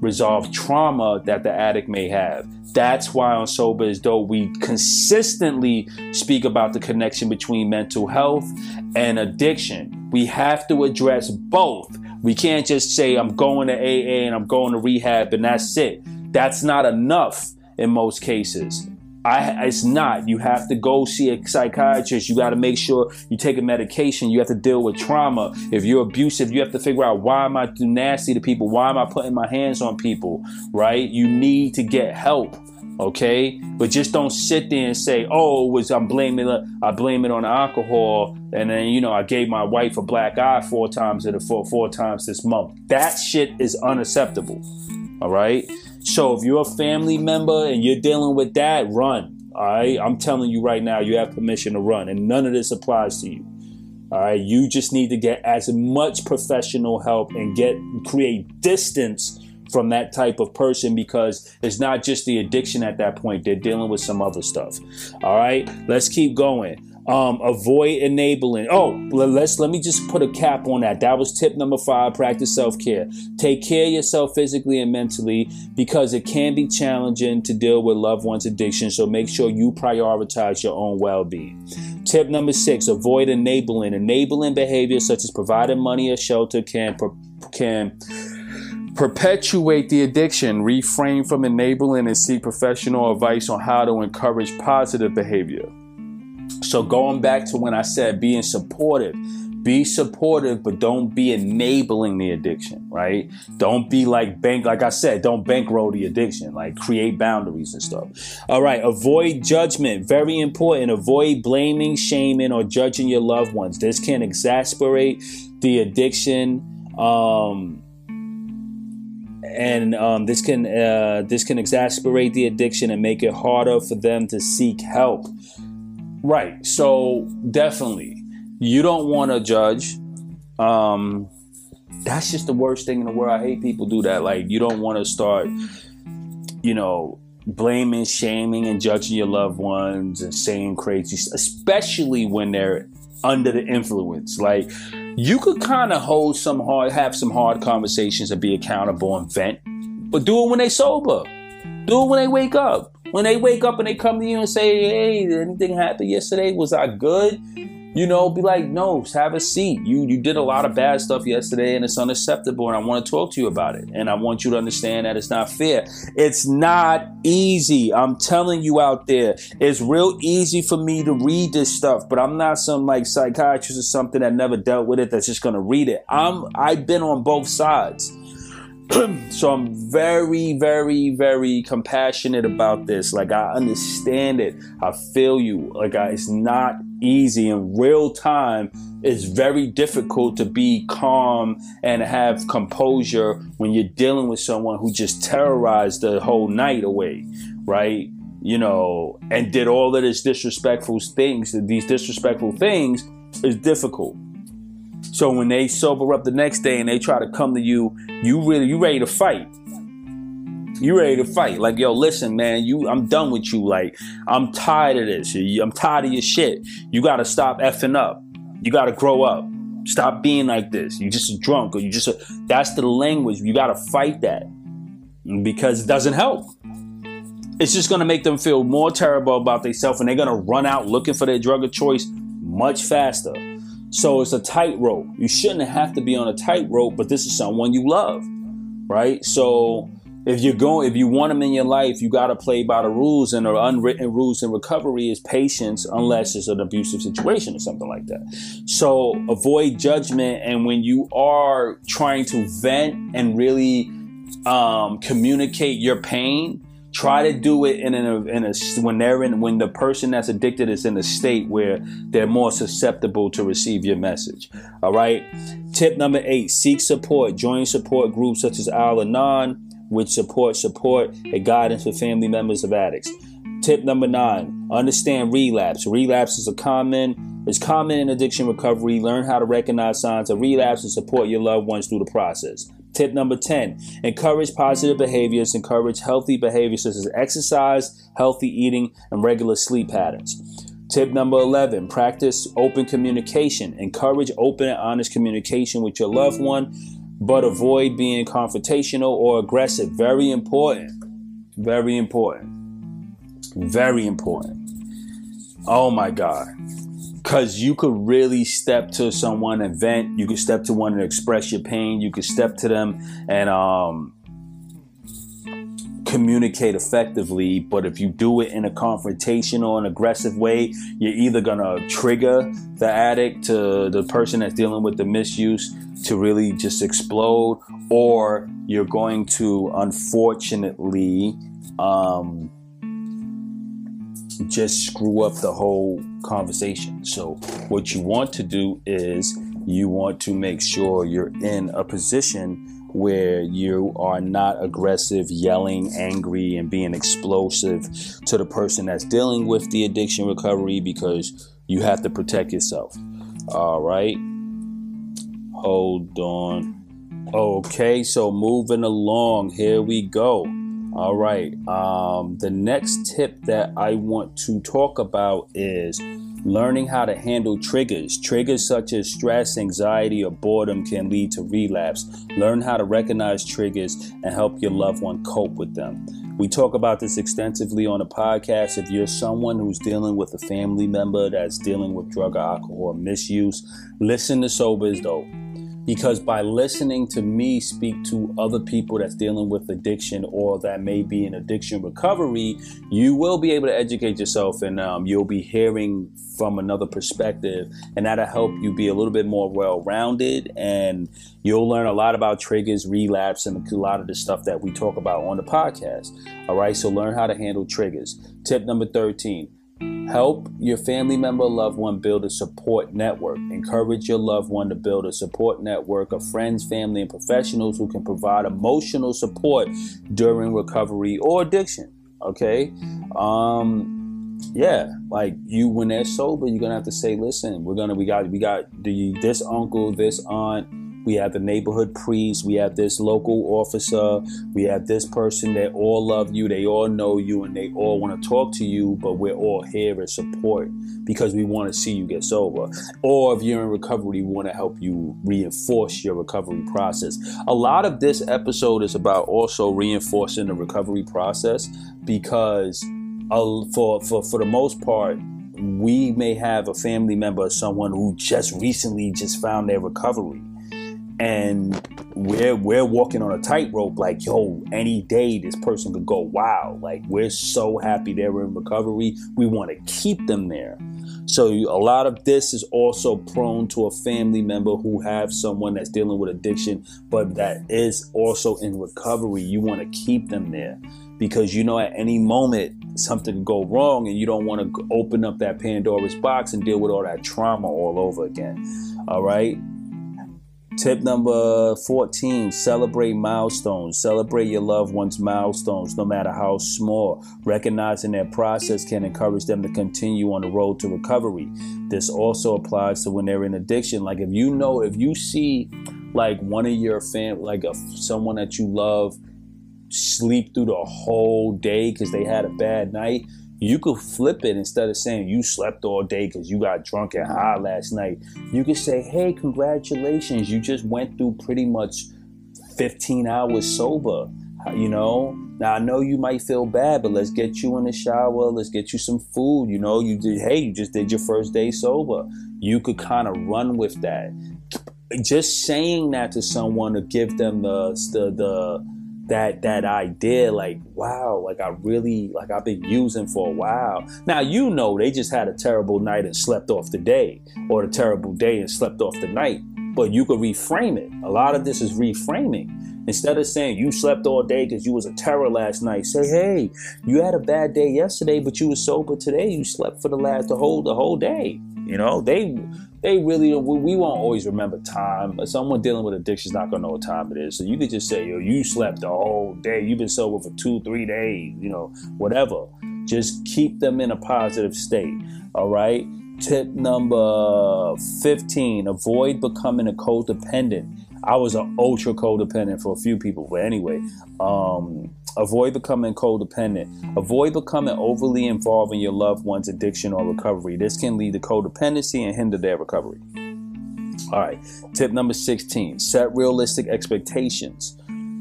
unresolved trauma that the addict may have. That's why on Sober is Dope we consistently speak about the connection between mental health and addiction. We have to address both. We can't just say, I'm going to AA and I'm going to rehab and that's it. That's not enough in most cases. I, it's not. You have to go see a psychiatrist. You got to make sure you take a medication. You have to deal with trauma. If you're abusive, you have to figure out why am I too nasty to people? Why am I putting my hands on people? Right? You need to get help. Okay, but just don't sit there and say, "Oh, was I'm blaming? I blame it on alcohol." And then you know, I gave my wife a black eye four times in a four four times this month. That shit is unacceptable. All right. So if you're a family member and you're dealing with that, run. All right. I'm telling you right now, you have permission to run, and none of this applies to you. All right. You just need to get as much professional help and get create distance from that type of person because it's not just the addiction at that point. They're dealing with some other stuff. All right. Let's keep going. Um, avoid enabling. Oh, let's let me just put a cap on that. That was tip number five. Practice self care. Take care of yourself physically and mentally because it can be challenging to deal with loved ones' addiction. So make sure you prioritize your own well being. Tip number six: avoid enabling. Enabling behavior such as providing money or shelter can can perpetuate the addiction. Refrain from enabling and seek professional advice on how to encourage positive behavior. So going back to when I said being supportive, be supportive, but don't be enabling the addiction, right? Don't be like bank, like I said, don't bankroll the addiction, like create boundaries and stuff. All right, avoid judgment, very important. Avoid blaming, shaming, or judging your loved ones. This can exasperate the addiction. Um, and um, this can uh, this can exasperate the addiction and make it harder for them to seek help. Right. So definitely, you don't want to judge. Um, that's just the worst thing in the world. I hate people do that. Like you don't want to start, you know, blaming, shaming, and judging your loved ones and saying crazy, especially when they're under the influence. Like you could kind of hold some hard, have some hard conversations and be accountable and vent, but do it when they sober. Do it when they wake up. When they wake up and they come to you and say, "Hey, did anything happen yesterday? Was I good?" You know, be like, "No, have a seat. You you did a lot of bad stuff yesterday, and it's unacceptable. And I want to talk to you about it. And I want you to understand that it's not fair. It's not easy. I'm telling you out there, it's real easy for me to read this stuff, but I'm not some like psychiatrist or something that never dealt with it that's just gonna read it. I'm I've been on both sides." [CLEARS THROAT] so I'm very, very, very compassionate about this. Like I understand it. I feel you. Like I, it's not easy in real time. It's very difficult to be calm and have composure when you're dealing with someone who just terrorized the whole night away, right? You know, and did all of this disrespectful things. These disrespectful things is difficult. So when they sober up the next day and they try to come to you, you really you ready to fight. You ready to fight? Like yo, listen, man, you I'm done with you. Like I'm tired of this. I'm tired of your shit. You got to stop effing up. You got to grow up. Stop being like this. You just a drunk or you just that's the language. You got to fight that because it doesn't help. It's just gonna make them feel more terrible about themselves, and they're gonna run out looking for their drug of choice much faster. So it's a tightrope. You shouldn't have to be on a tightrope, but this is someone you love, right? So if you're going, if you want them in your life, you got to play by the rules, and the unwritten rules in recovery is patience, unless it's an abusive situation or something like that. So avoid judgment, and when you are trying to vent and really um, communicate your pain, Try to do it in a, in a when they're in when the person that's addicted is in a state where they're more susceptible to receive your message. All right. Tip number eight seek support. Join support groups such as Al Anon, which support support and guidance for family members of addicts. Tip number nine understand relapse. Relapse is a common is common in addiction recovery. Learn how to recognize signs of relapse and support your loved ones through the process. Tip number 10 encourage positive behaviors, encourage healthy behaviors such as exercise, healthy eating, and regular sleep patterns. Tip number 11 practice open communication. Encourage open and honest communication with your loved one, but avoid being confrontational or aggressive. Very important. Very important. Very important. Oh my God. Because you could really step to someone and vent. You could step to one and express your pain. You could step to them and um, communicate effectively. But if you do it in a confrontational and aggressive way, you're either gonna trigger the addict to the person that's dealing with the misuse to really just explode, or you're going to unfortunately um, just screw up the whole conversation. So, what you want to do is you want to make sure you're in a position where you are not aggressive, yelling, angry, and being explosive to the person that's dealing with the addiction recovery because you have to protect yourself. All right. Hold on. Okay, so moving along, here we go. All right. Um, the next tip that I want to talk about is Learning how to handle triggers. Triggers such as stress, anxiety, or boredom can lead to relapse. Learn how to recognize triggers and help your loved one cope with them. We talk about this extensively on the podcast. If you're someone who's dealing with a family member that's dealing with drug or alcohol misuse, listen to Sober is Dope because by listening to me speak to other people that's dealing with addiction or that may be in addiction recovery you will be able to educate yourself and um, you'll be hearing from another perspective and that'll help you be a little bit more well-rounded and you'll learn a lot about triggers relapse and a lot of the stuff that we talk about on the podcast. All right so learn how to handle triggers. Tip number 13 Help your family member, loved one build a support network. Encourage your loved one to build a support network of friends, family, and professionals who can provide emotional support during recovery or addiction. Okay? Um, yeah, like you when they're sober, you're gonna have to say, listen, we're gonna we got we got the this uncle, this aunt, we have the neighborhood priest, we have this local officer, we have this person that all love you, they all know you, and they all want to talk to you, but we're all here as support because we want to see you get sober. Or if you're in recovery, we want to help you reinforce your recovery process. A lot of this episode is about also reinforcing the recovery process because uh, for, for, for the most part, we may have a family member or someone who just recently just found their recovery and we're we're walking on a tightrope like yo any day this person could go wow like we're so happy they're in recovery. We want to keep them there. So a lot of this is also prone to a family member who have someone that's dealing with addiction but that is also in recovery. You want to keep them there because you know at any moment something could go wrong and you don't want to open up that pandora's box and deal with all that trauma all over again. All right Tip number 14 celebrate milestones. Celebrate your loved ones' milestones, no matter how small. Recognizing their process can encourage them to continue on the road to recovery. This also applies to when they're in addiction. Like, if you know, if you see like one of your fam, like a, someone that you love, sleep through the whole day because they had a bad night, you could flip it instead of saying you slept all day because you got drunk and high last night. You could say, hey, congratulations, you just went through pretty much 15 hours sober. You know, now I know you might feel bad, but let's get you in the shower. Let's get you some food. You know, you did. Hey, you just did your first day sober. You could kind of run with that. Just saying that to someone to give them the the the that that idea like wow like i really like i've been using for a while. Now you know they just had a terrible night and slept off the day or a terrible day and slept off the night. But you could reframe it. A lot of this is reframing. Instead of saying you slept all day because you was a terror last night say hey you had a bad day yesterday but you were sober today. You slept for the last the whole the whole day. You know they they really don't, we mm-hmm. won't always remember time. Someone dealing with addiction is not gonna know what time it is. So you could just say, yo, you slept the whole day. You've been sober for two, three days. You know, whatever. Just keep them in a positive state. All right. Tip number 15 avoid becoming a codependent. I was an ultra codependent for a few people, but anyway, um, avoid becoming codependent. Avoid becoming overly involved in your loved one's addiction or recovery. This can lead to codependency and hinder their recovery. All right, tip number 16 set realistic expectations.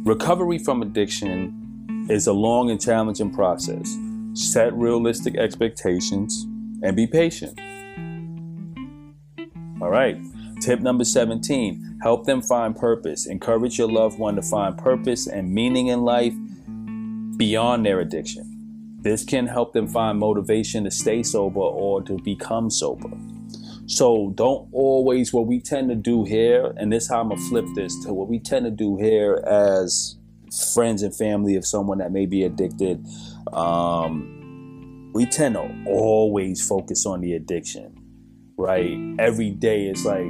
Recovery from addiction is a long and challenging process. Set realistic expectations and be patient. All right. Tip number 17 help them find purpose. Encourage your loved one to find purpose and meaning in life beyond their addiction. This can help them find motivation to stay sober or to become sober. So don't always what we tend to do here, and this how I'm gonna flip this to what we tend to do here as friends and family of someone that may be addicted. Um, we tend to always focus on the addiction right? Every day it's like,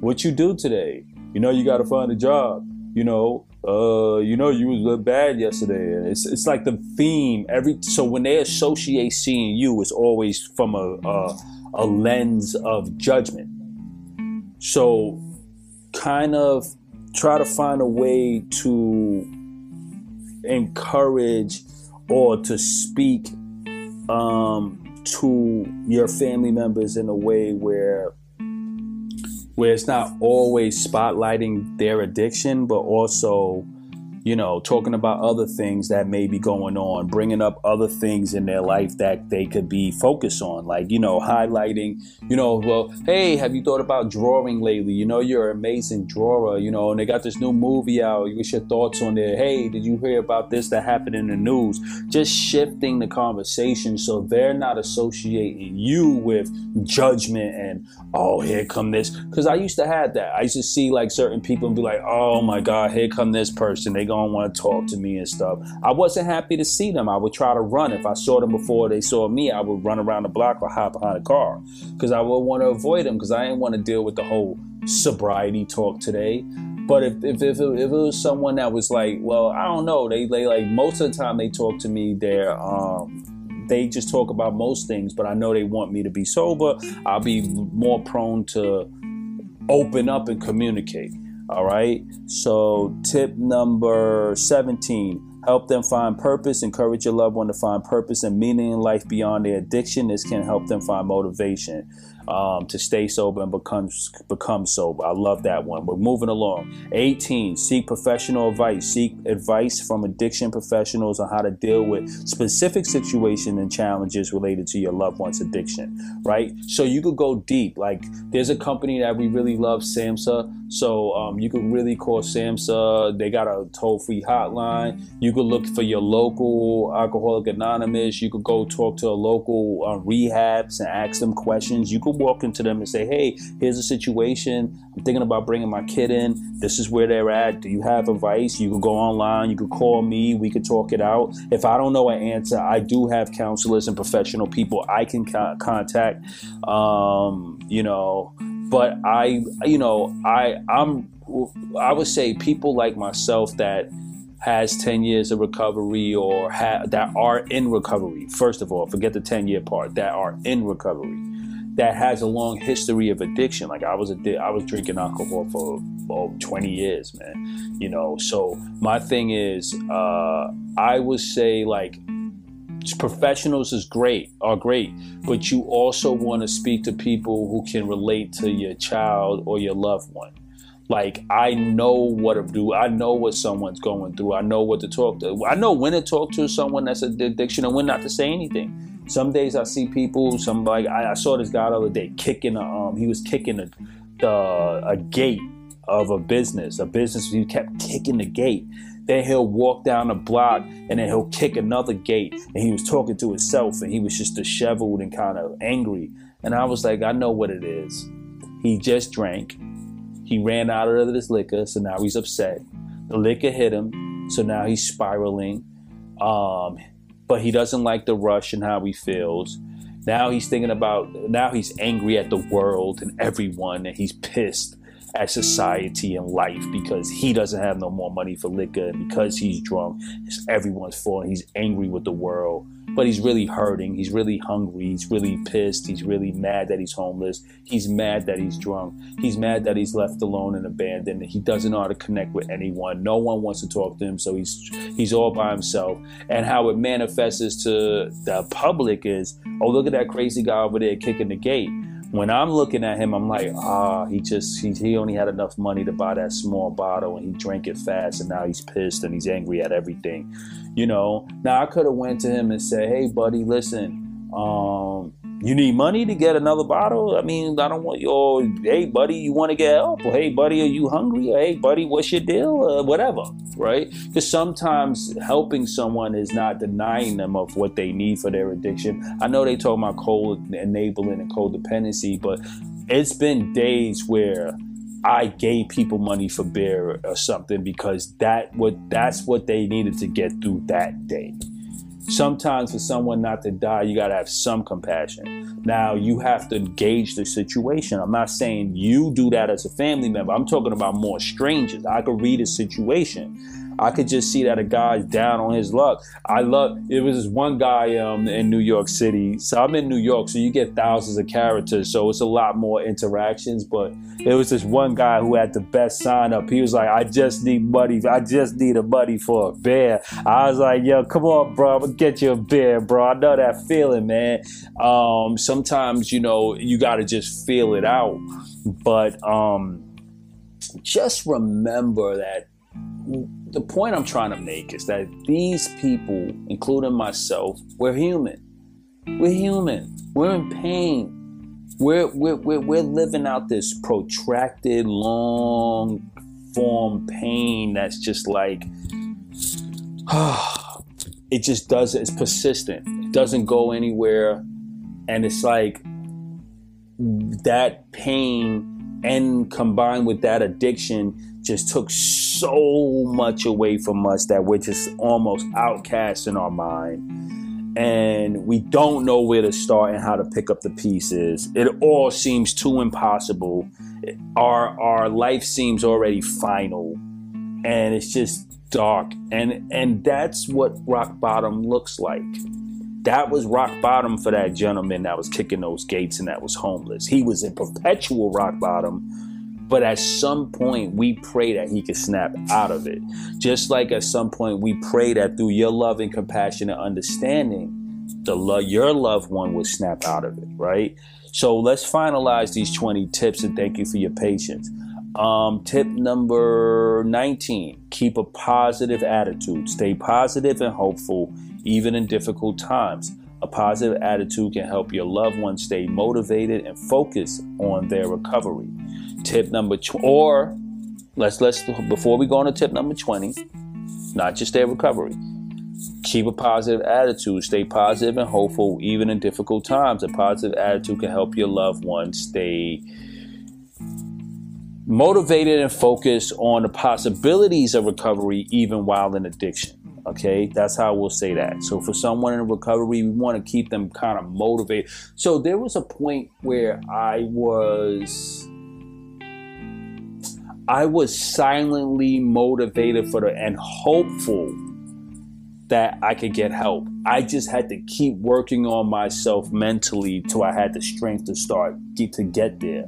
what you do today? You know, you got to find a job. You know, uh, you know, you was bad yesterday. It's it's like the theme every. So when they associate seeing you, it's always from a a, a lens of judgment. So, kind of try to find a way to encourage or to speak um, to your family members in a way where where it's not always spotlighting their addiction but also you know, talking about other things that may be going on, bringing up other things in their life that they could be focused on, like, you know, highlighting, you know, well, hey, have you thought about drawing lately? You know, you're an amazing drawer, you know, and they got this new movie out. What's your thoughts on it? Hey, did you hear about this that happened in the news? Just shifting the conversation so they're not associating you with judgment and, oh, here come this. Because I used to have that. I used to see like certain people and be like, oh my God, here come this person. They going don't want to talk to me and stuff. I wasn't happy to see them. I would try to run. If I saw them before they saw me, I would run around the block or hop behind a car because I would want to avoid them because I didn't want to deal with the whole sobriety talk today. But if, if, if, it, if it was someone that was like, well, I don't know, they, they like most of the time they talk to me, they're, um, they just talk about most things, but I know they want me to be sober. I'll be more prone to open up and communicate. All right. So, tip number 17 help them find purpose. Encourage your loved one to find purpose and meaning in life beyond their addiction. This can help them find motivation um, to stay sober and become become sober. I love that one. We're moving along. 18. Seek professional advice. Seek advice from addiction professionals on how to deal with specific situations and challenges related to your loved one's addiction. Right. So you could go deep. Like there's a company that we really love, SAMHSA. So um, you could really call SAMHSA. They got a toll free hotline. You could look for your local Alcoholic Anonymous. You could go talk to a local uh, rehabs and ask them questions. You could walk into them and say, hey, here's a situation. I'm thinking about bringing my kid in. This is where they're at. Do you have advice? You could go online. You could call me. We could talk it out. If I don't know an answer, I do have counselors and professional people I can co- contact. Um, you know, but I, you know, I, I'm, I would say people like myself that has 10 years of recovery or ha- that are in recovery first of all forget the 10 year part that are in recovery that has a long history of addiction. Like I was a, I was drinking alcohol for oh, 20 years, man. You know, so my thing is, uh, I would say like professionals is great, are great, but you also want to speak to people who can relate to your child or your loved one. Like I know what to do. I know what someone's going through. I know what to talk to. I know when to talk to someone that's an addiction and when not to say anything some days I see people. Some like I, I saw this guy the other day kicking a um he was kicking a the a gate of a business. A business he kept kicking the gate. Then he'll walk down the block and then he'll kick another gate. And he was talking to himself and he was just disheveled and kind of angry. And I was like, I know what it is. He just drank. He ran out of this liquor, so now he's upset. The liquor hit him, so now he's spiraling. Um, but he doesn't like the rush and how he feels. Now he's thinking about, now he's angry at the world and everyone, and he's pissed at society and life because he doesn't have no more money for liquor and because he's drunk. It's everyone's fault. He's angry with the world, but he's really hurting. He's really hungry. He's really pissed. He's really mad that he's homeless. He's mad that he's drunk. He's mad that he's left alone and abandoned. He doesn't know how to connect with anyone. No one wants to talk to him, so he's he's all by himself. And how it manifests to the public is, oh, look at that crazy guy over there kicking the gate when I'm looking at him, I'm like, ah, he just he, he only had enough money to buy that small bottle and he drank it fast and now he's pissed and he's angry at everything. You know, now I could have went to him and said, hey buddy, listen, um, you need money to get another bottle? I mean, I don't want your, oh, hey, buddy, you want to get help? Or, hey, buddy, are you hungry? Or, hey, buddy, what's your deal? Or whatever, right? Because sometimes helping someone is not denying them of what they need for their addiction. I know they talk about co-enabling and codependency, but it's been days where I gave people money for beer or something because that what that's what they needed to get through that day sometimes for someone not to die, you got to have some compassion. Now, you have to gauge the situation. I'm not saying you do that as a family member. I'm talking about more strangers. I could read a situation I could just see that a guy's down on his luck. I love it was this one guy um, in New York City. So I'm in New York, so you get thousands of characters, so it's a lot more interactions. But it was this one guy who had the best sign up. He was like, "I just need money. I just need a money for a beer." I was like, "Yo, come on, bro. Get you a bear, bro. I know that feeling, man." Um, sometimes you know you got to just feel it out, but um, just remember that the point I'm trying to make is that these people, including myself, we're human. We're human. We're in pain. We're, we're, we're, we're living out this protracted, long form pain that's just like, [SIGHS] it just doesn't, it's persistent. It doesn't go anywhere. And it's like that pain and combined with that addiction just took so much away from us that we're just almost outcast in our mind. And we don't know where to start and how to pick up the pieces. It all seems too impossible. Our our life seems already final. And it's just dark. And and that's what rock bottom looks like. That was rock bottom for that gentleman that was kicking those gates and that was homeless. He was in perpetual rock bottom but at some point, we pray that he could snap out of it. Just like at some point, we pray that through your love and compassion and understanding, the lo- your loved one will snap out of it, right? So let's finalize these 20 tips and thank you for your patience. Um, tip number 19 keep a positive attitude. Stay positive and hopeful, even in difficult times. A positive attitude can help your loved one stay motivated and focus on their recovery. Tip number tw- or let's let's before we go on to tip number 20, not just their recovery. Keep a positive attitude. Stay positive and hopeful even in difficult times. A positive attitude can help your loved one stay motivated and focused on the possibilities of recovery even while in addiction. Okay, that's how we'll say that. So for someone in recovery, we want to keep them kind of motivated. So there was a point where I was I was silently motivated for the and hopeful that I could get help. I just had to keep working on myself mentally till I had the strength to start get to get there.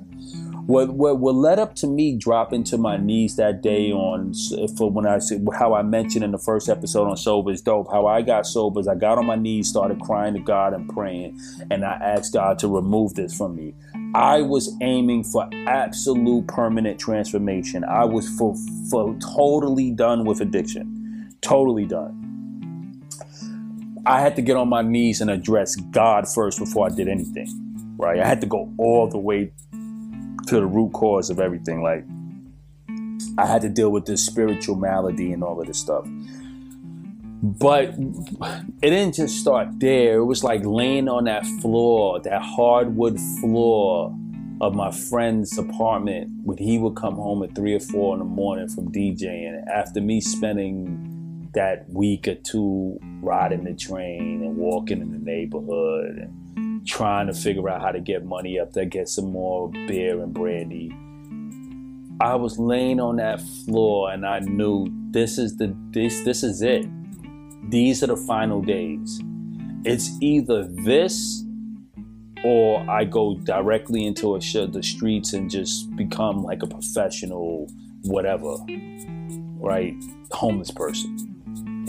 What, what, what led up to me dropping to my knees that day on for when I said how I mentioned in the first episode on sober is dope. How I got sober is I got on my knees, started crying to God and praying, and I asked God to remove this from me. I was aiming for absolute permanent transformation. I was for, for totally done with addiction. Totally done. I had to get on my knees and address God first before I did anything. Right? I had to go all the way to the root cause of everything. Like I had to deal with this spiritual malady and all of this stuff. But it didn't just start there. It was like laying on that floor, that hardwood floor of my friend's apartment when he would come home at three or four in the morning from DJing. After me spending that week or two riding the train and walking in the neighborhood and trying to figure out how to get money up there, get some more beer and brandy. I was laying on that floor and I knew this is the this this is it. These are the final days. It's either this or I go directly into a sh- the streets and just become like a professional whatever, right? Homeless person.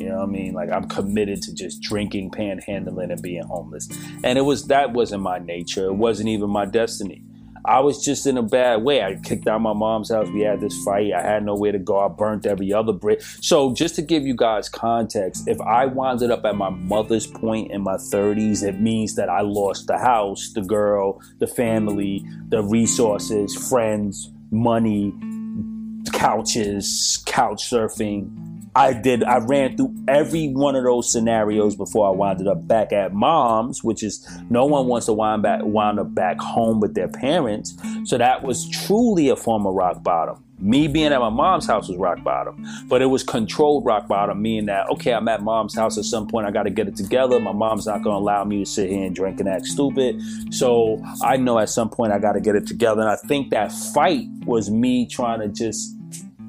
You know what I mean? Like I'm committed to just drinking, panhandling, and being homeless. And it was that wasn't my nature. It wasn't even my destiny. I was just in a bad way. I kicked out my mom's house. We had this fight. I had nowhere to go. I burnt every other brick. So, just to give you guys context, if I wound up at my mother's point in my 30s, it means that I lost the house, the girl, the family, the resources, friends, money, couches, couch surfing, I did. I ran through every one of those scenarios before I wound up back at mom's, which is no one wants to wind back wind up back home with their parents. So that was truly a form of rock bottom. Me being at my mom's house was rock bottom, but it was controlled rock bottom, meaning that okay, I'm at mom's house at some point. I got to get it together. My mom's not going to allow me to sit here and drink and act stupid. So I know at some point I got to get it together. And I think that fight was me trying to just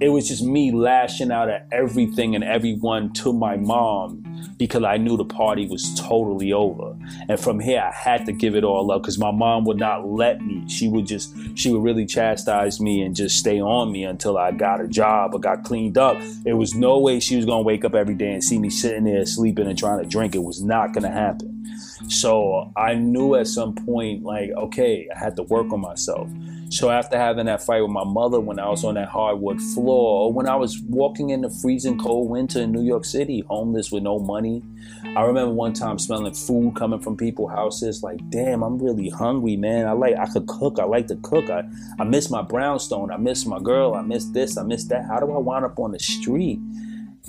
it was just me lashing out at everything and everyone to my mom because I knew the party was totally over. And from here, I had to give it all up because my mom would not let me. She would just, she would really chastise me and just stay on me until I got a job or got cleaned up. It was no way she was going to wake up every day and see me sitting there sleeping and trying to drink. It was not going to happen. So I knew at some point, like, okay, I had to work on myself. So after having that fight with my mother when I was on that hardwood floor, or when I was walking in the freezing cold winter in New York City, homeless with no money, I remember one time smelling food coming from people's houses. Like, damn, I'm really hungry, man. I like, I could cook. I like to cook. I, I miss my brownstone. I miss my girl. I miss this. I miss that. How do I wind up on the street?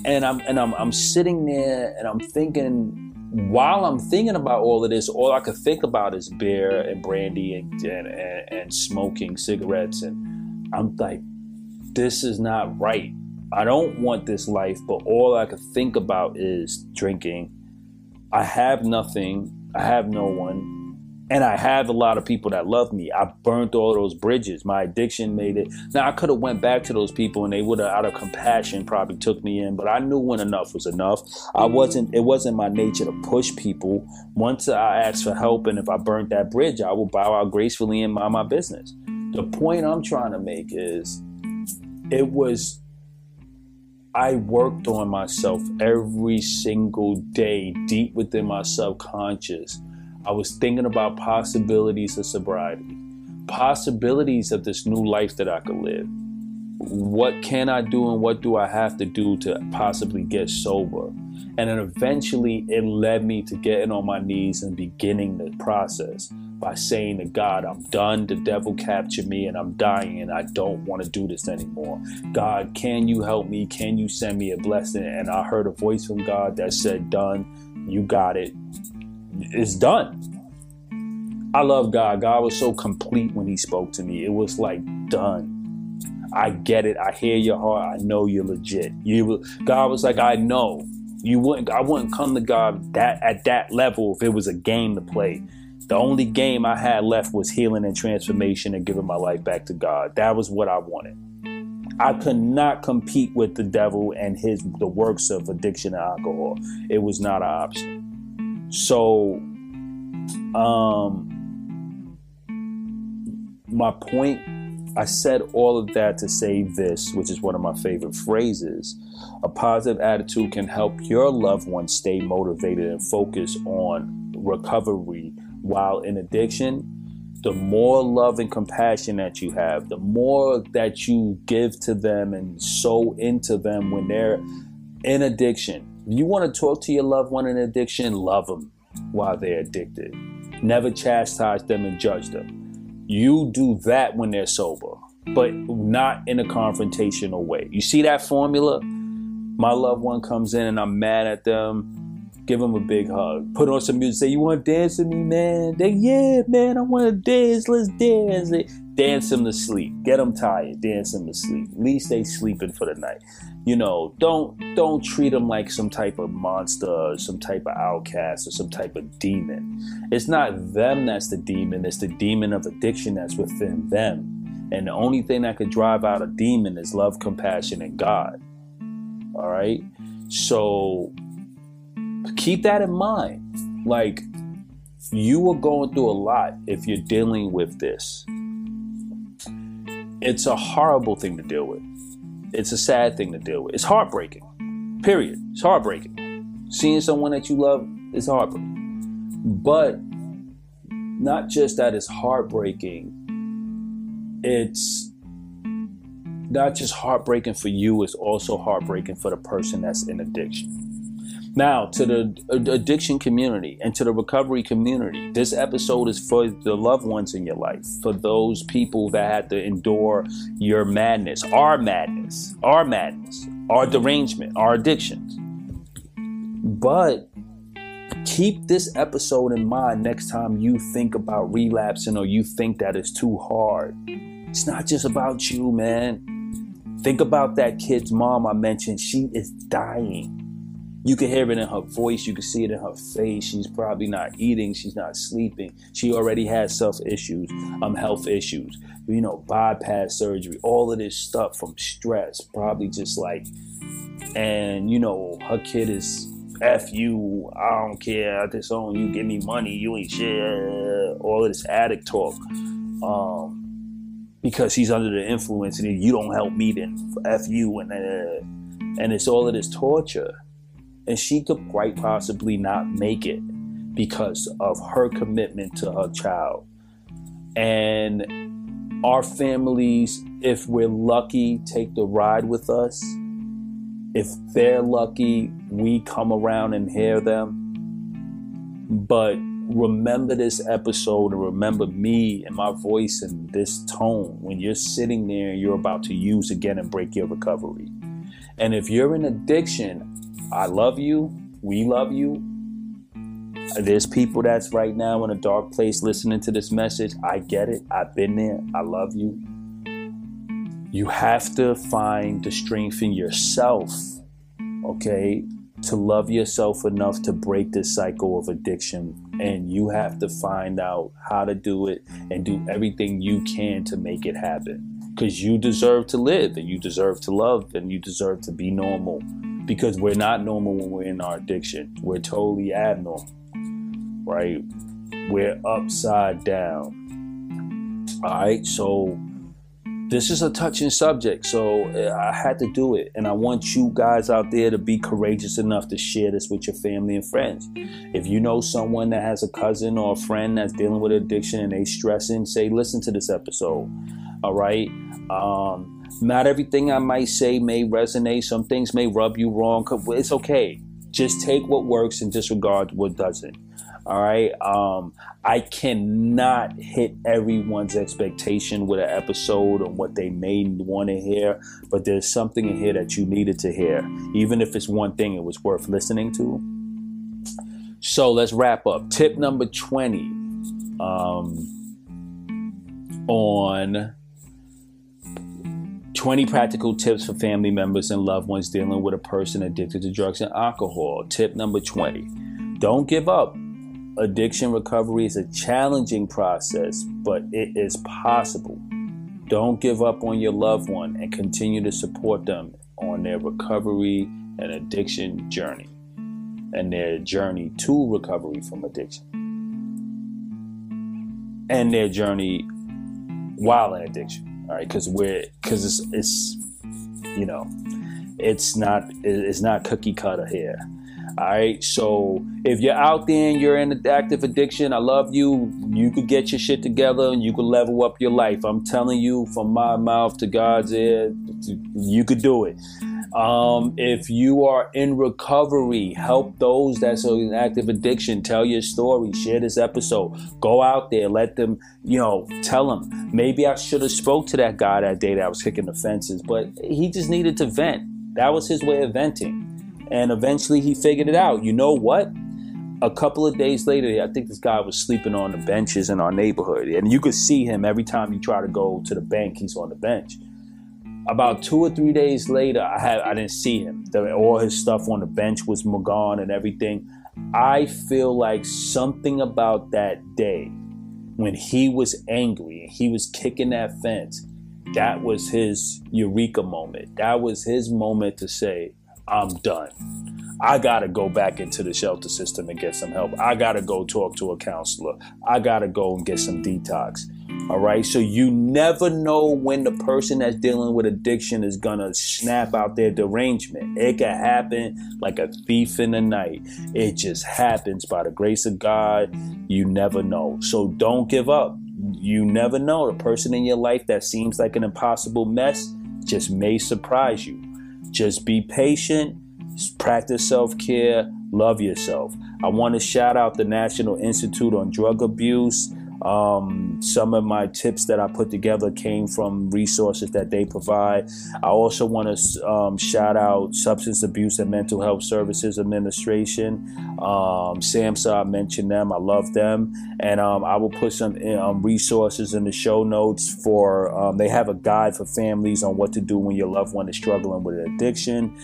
And I'm and I'm I'm sitting there and I'm thinking while I'm thinking about all of this, all I could think about is beer and brandy and, and, and, and smoking cigarettes. And I'm like, this is not right. I don't want this life, but all I could think about is drinking. I have nothing. I have no one and I have a lot of people that love me. I burnt all those bridges. My addiction made it. Now I could have went back to those people and they would have out of compassion probably took me in, but I knew when enough was enough. I mm-hmm. wasn't it wasn't my nature to push people. Once I asked for help and if I burnt that bridge, I will bow out gracefully and mind my business. The point I'm trying to make is it was I worked on myself every single day deep within my subconscious I was thinking about possibilities of sobriety, possibilities of this new life that I could live. What can I do and what do I have to do to possibly get sober? And then eventually it led me to getting on my knees and beginning the process by saying to God, I'm done. The devil captured me and I'm dying and I don't want to do this anymore. God, can you help me? Can you send me a blessing? And I heard a voice from God that said, Done. You got it it's done. I love God. God was so complete when He spoke to me. It was like done. I get it. I hear your heart. I know you're legit. You God was like, I know. You wouldn't I wouldn't come to God that at that level if it was a game to play. The only game I had left was healing and transformation and giving my life back to God. That was what I wanted. I could not compete with the devil and his the works of addiction and alcohol. It was not an option. So, um, my point, I said all of that to say this, which is one of my favorite phrases. A positive attitude can help your loved one stay motivated and focus on recovery while in addiction. The more love and compassion that you have, the more that you give to them and sow into them when they're in addiction, you want to talk to your loved one in addiction, love them while they're addicted. Never chastise them and judge them. You do that when they're sober, but not in a confrontational way. You see that formula? My loved one comes in and I'm mad at them. Give them a big hug. Put on some music. Say, You want to dance with me, man? They, yeah, man, I want to dance. Let's dance. Dance them to sleep. Get them tired, dance them to sleep. At least they sleeping for the night. You know, don't don't treat them like some type of monster, or some type of outcast, or some type of demon. It's not them that's the demon. It's the demon of addiction that's within them. And the only thing that could drive out a demon is love, compassion, and God. All right. So keep that in mind. Like you are going through a lot if you're dealing with this. It's a horrible thing to deal with. It's a sad thing to deal with. It's heartbreaking. Period. It's heartbreaking. Seeing someone that you love is heartbreaking. But not just that it's heartbreaking, it's not just heartbreaking for you, it's also heartbreaking for the person that's in addiction. Now, to the addiction community and to the recovery community, this episode is for the loved ones in your life, for those people that had to endure your madness, our madness, our madness, our derangement, our addictions. But keep this episode in mind next time you think about relapsing or you think that it's too hard. It's not just about you, man. Think about that kid's mom I mentioned. She is dying you can hear it in her voice. You can see it in her face. She's probably not eating. She's not sleeping. She already has self issues, um, health issues. You know, bypass surgery, all of this stuff from stress, probably just like, and you know, her kid is F you, I don't care, I disown you, give me money, you ain't shit, all of this addict talk. Um, because she's under the influence and you don't help me, then F you, and, uh, and it's all of this torture and she could quite possibly not make it because of her commitment to her child. And our families, if we're lucky, take the ride with us. If they're lucky, we come around and hear them. But remember this episode and remember me and my voice and this tone when you're sitting there and you're about to use again and break your recovery. And if you're in addiction, I love you. We love you. There's people that's right now in a dark place listening to this message. I get it. I've been there. I love you. You have to find the strength in yourself, okay, to love yourself enough to break this cycle of addiction. And you have to find out how to do it and do everything you can to make it happen. Because you deserve to live and you deserve to love and you deserve to be normal because we're not normal when we're in our addiction. We're totally abnormal, right? We're upside down. All right, so this is a touching subject, so uh, I had to do it. And I want you guys out there to be courageous enough to share this with your family and friends. If you know someone that has a cousin or a friend that's dealing with addiction and they're stressing, say, listen to this episode. All right. Um, not everything I might say may resonate. Some things may rub you wrong. It's okay. Just take what works and disregard what doesn't. All right. Um, I cannot hit everyone's expectation with an episode on what they may want to hear, but there's something in here that you needed to hear, even if it's one thing it was worth listening to. So let's wrap up. Tip number 20 um, on 20 practical tips for family members and loved ones dealing with a person addicted to drugs and alcohol. Tip number 20 Don't give up. Addiction recovery is a challenging process, but it is possible. Don't give up on your loved one and continue to support them on their recovery and addiction journey and their journey to recovery from addiction and their journey while in addiction all right because we're because it's, it's you know it's not it's not cookie cutter here. All right so if you're out there and you're in active addiction i love you. You could get your shit together and you could level up your life. I'm telling you from my mouth to god's ear you could do it um, if you are in recovery, help those that's in active addiction. Tell your story. Share this episode. Go out there. Let them, you know, tell them. Maybe I should have spoke to that guy that day that I was kicking the fences, but he just needed to vent. That was his way of venting. And eventually he figured it out. You know what? a couple of days later, I think this guy was sleeping on the benches in our neighborhood, and you could see him every time you try to go to the bank. He's on the bench. About two or three days later, I had I didn't see him. all his stuff on the bench was gone and everything. I feel like something about that day when he was angry and he was kicking that fence, that was his eureka moment. That was his moment to say, I'm done. I got to go back into the shelter system and get some help. I got to go talk to a counselor. I got to go and get some detox. All right. So you never know when the person that's dealing with addiction is going to snap out their derangement. It can happen like a thief in the night. It just happens by the grace of God. You never know. So don't give up. You never know. The person in your life that seems like an impossible mess just may surprise you. Just be patient practice self care, love yourself. I want to shout out the National Institute on Drug Abuse. Um, some of my tips that I put together came from resources that they provide. I also want to um, shout out Substance Abuse and Mental Health Services Administration. Um, SAMHSA, I mentioned them. I love them. And um, I will put some um, resources in the show notes for, um, they have a guide for families on what to do when your loved one is struggling with addiction.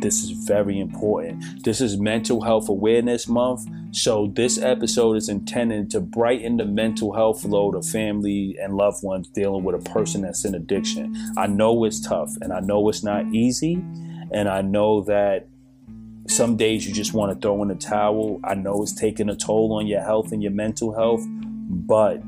This is very important. This is Mental Health Awareness Month. So this episode is intended to brighten the mental health load of family and loved ones dealing with a person that's in addiction. I know it's tough and I know it's not easy. And I know that some days you just want to throw in the towel. I know it's taking a toll on your health and your mental health, but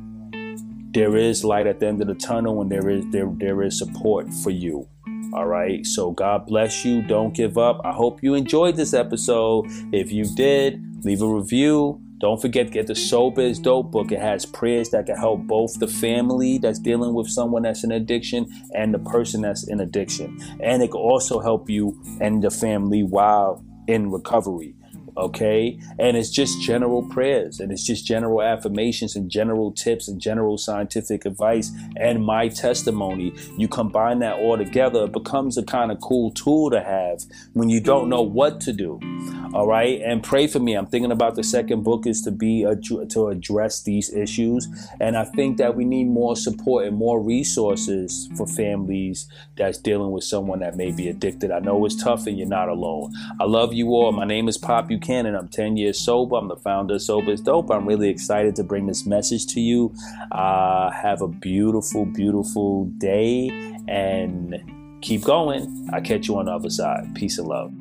there is light at the end of the tunnel and there is there there is support for you. All right. So God bless you. Don't give up. I hope you enjoyed this episode. If you did, leave a review. Don't forget to get the is Dope book. It has prayers that can help both the family that's dealing with someone that's in addiction and the person that's in addiction. And it can also help you and the family while in recovery okay? And it's just general prayers and it's just general affirmations and general tips and general scientific advice and my testimony. You combine that all together, it becomes a kind of cool tool to have when you don't know what to do. All right, and pray for me. I'm thinking about the second book is to be a, to address these issues, and I think that we need more support and more resources for families that's dealing with someone that may be addicted. I know it's tough, and you're not alone. I love you all. My name is Pop Buchanan. Buchanan. I'm 10 years sober. I'm the founder of Sober is Dope. I'm really excited to bring this message to you. Uh, have a beautiful, beautiful day and keep going. I'll catch you on the other side. Peace and love.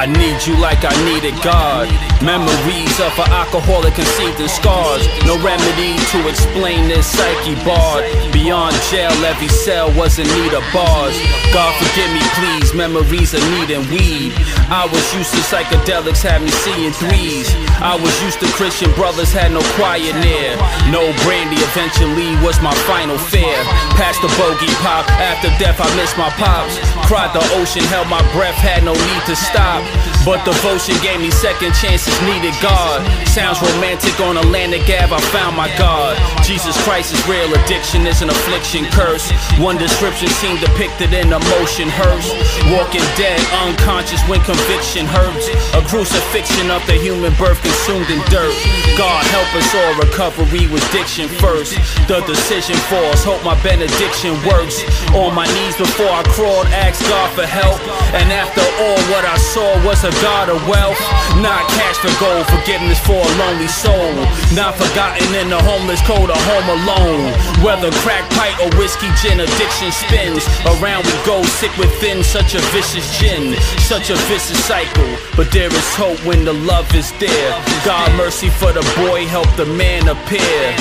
I need you like I needed God. Memories of an alcoholic conceived in scars. No remedy to explain this psyche barred. Beyond jail, every cell was in need of bars. God forgive me, please. Memories of needing weed. I was used to psychedelics, had me seeing threes. I was used to Christian brothers, had no quiet near. No brandy, eventually was my final fear. Past the bogey pop, after death I missed my pops. Cried the ocean, held my breath, had no need to stop. But devotion gave me second chances, needed God. Sounds romantic on Atlantic Ave, I found my God. Jesus Christ is real, addiction is an affliction, curse. One description seemed depicted in emotion, hearse. Walking dead, unconscious when conviction hurts. A crucifixion of the human birth consumed in dirt. God help us all, recovery was diction first. The decision falls, hope my benediction works. On my knees before I crawled, asked God for help. And after all, what I saw was a God of wealth. Not cash for gold, forgiveness for a lonely soul. Not forgotten in the homeless cold or home alone. Whether crack pipe or whiskey gin, addiction spins. Around we go, sick within, such a vicious gin. Such a vicious cycle. But there is hope when the love is there. God mercy for the boy, help the man appear.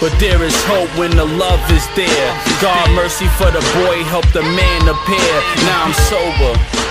But there is hope when the love is there. God mercy for the boy, help the man appear. Now I'm sober.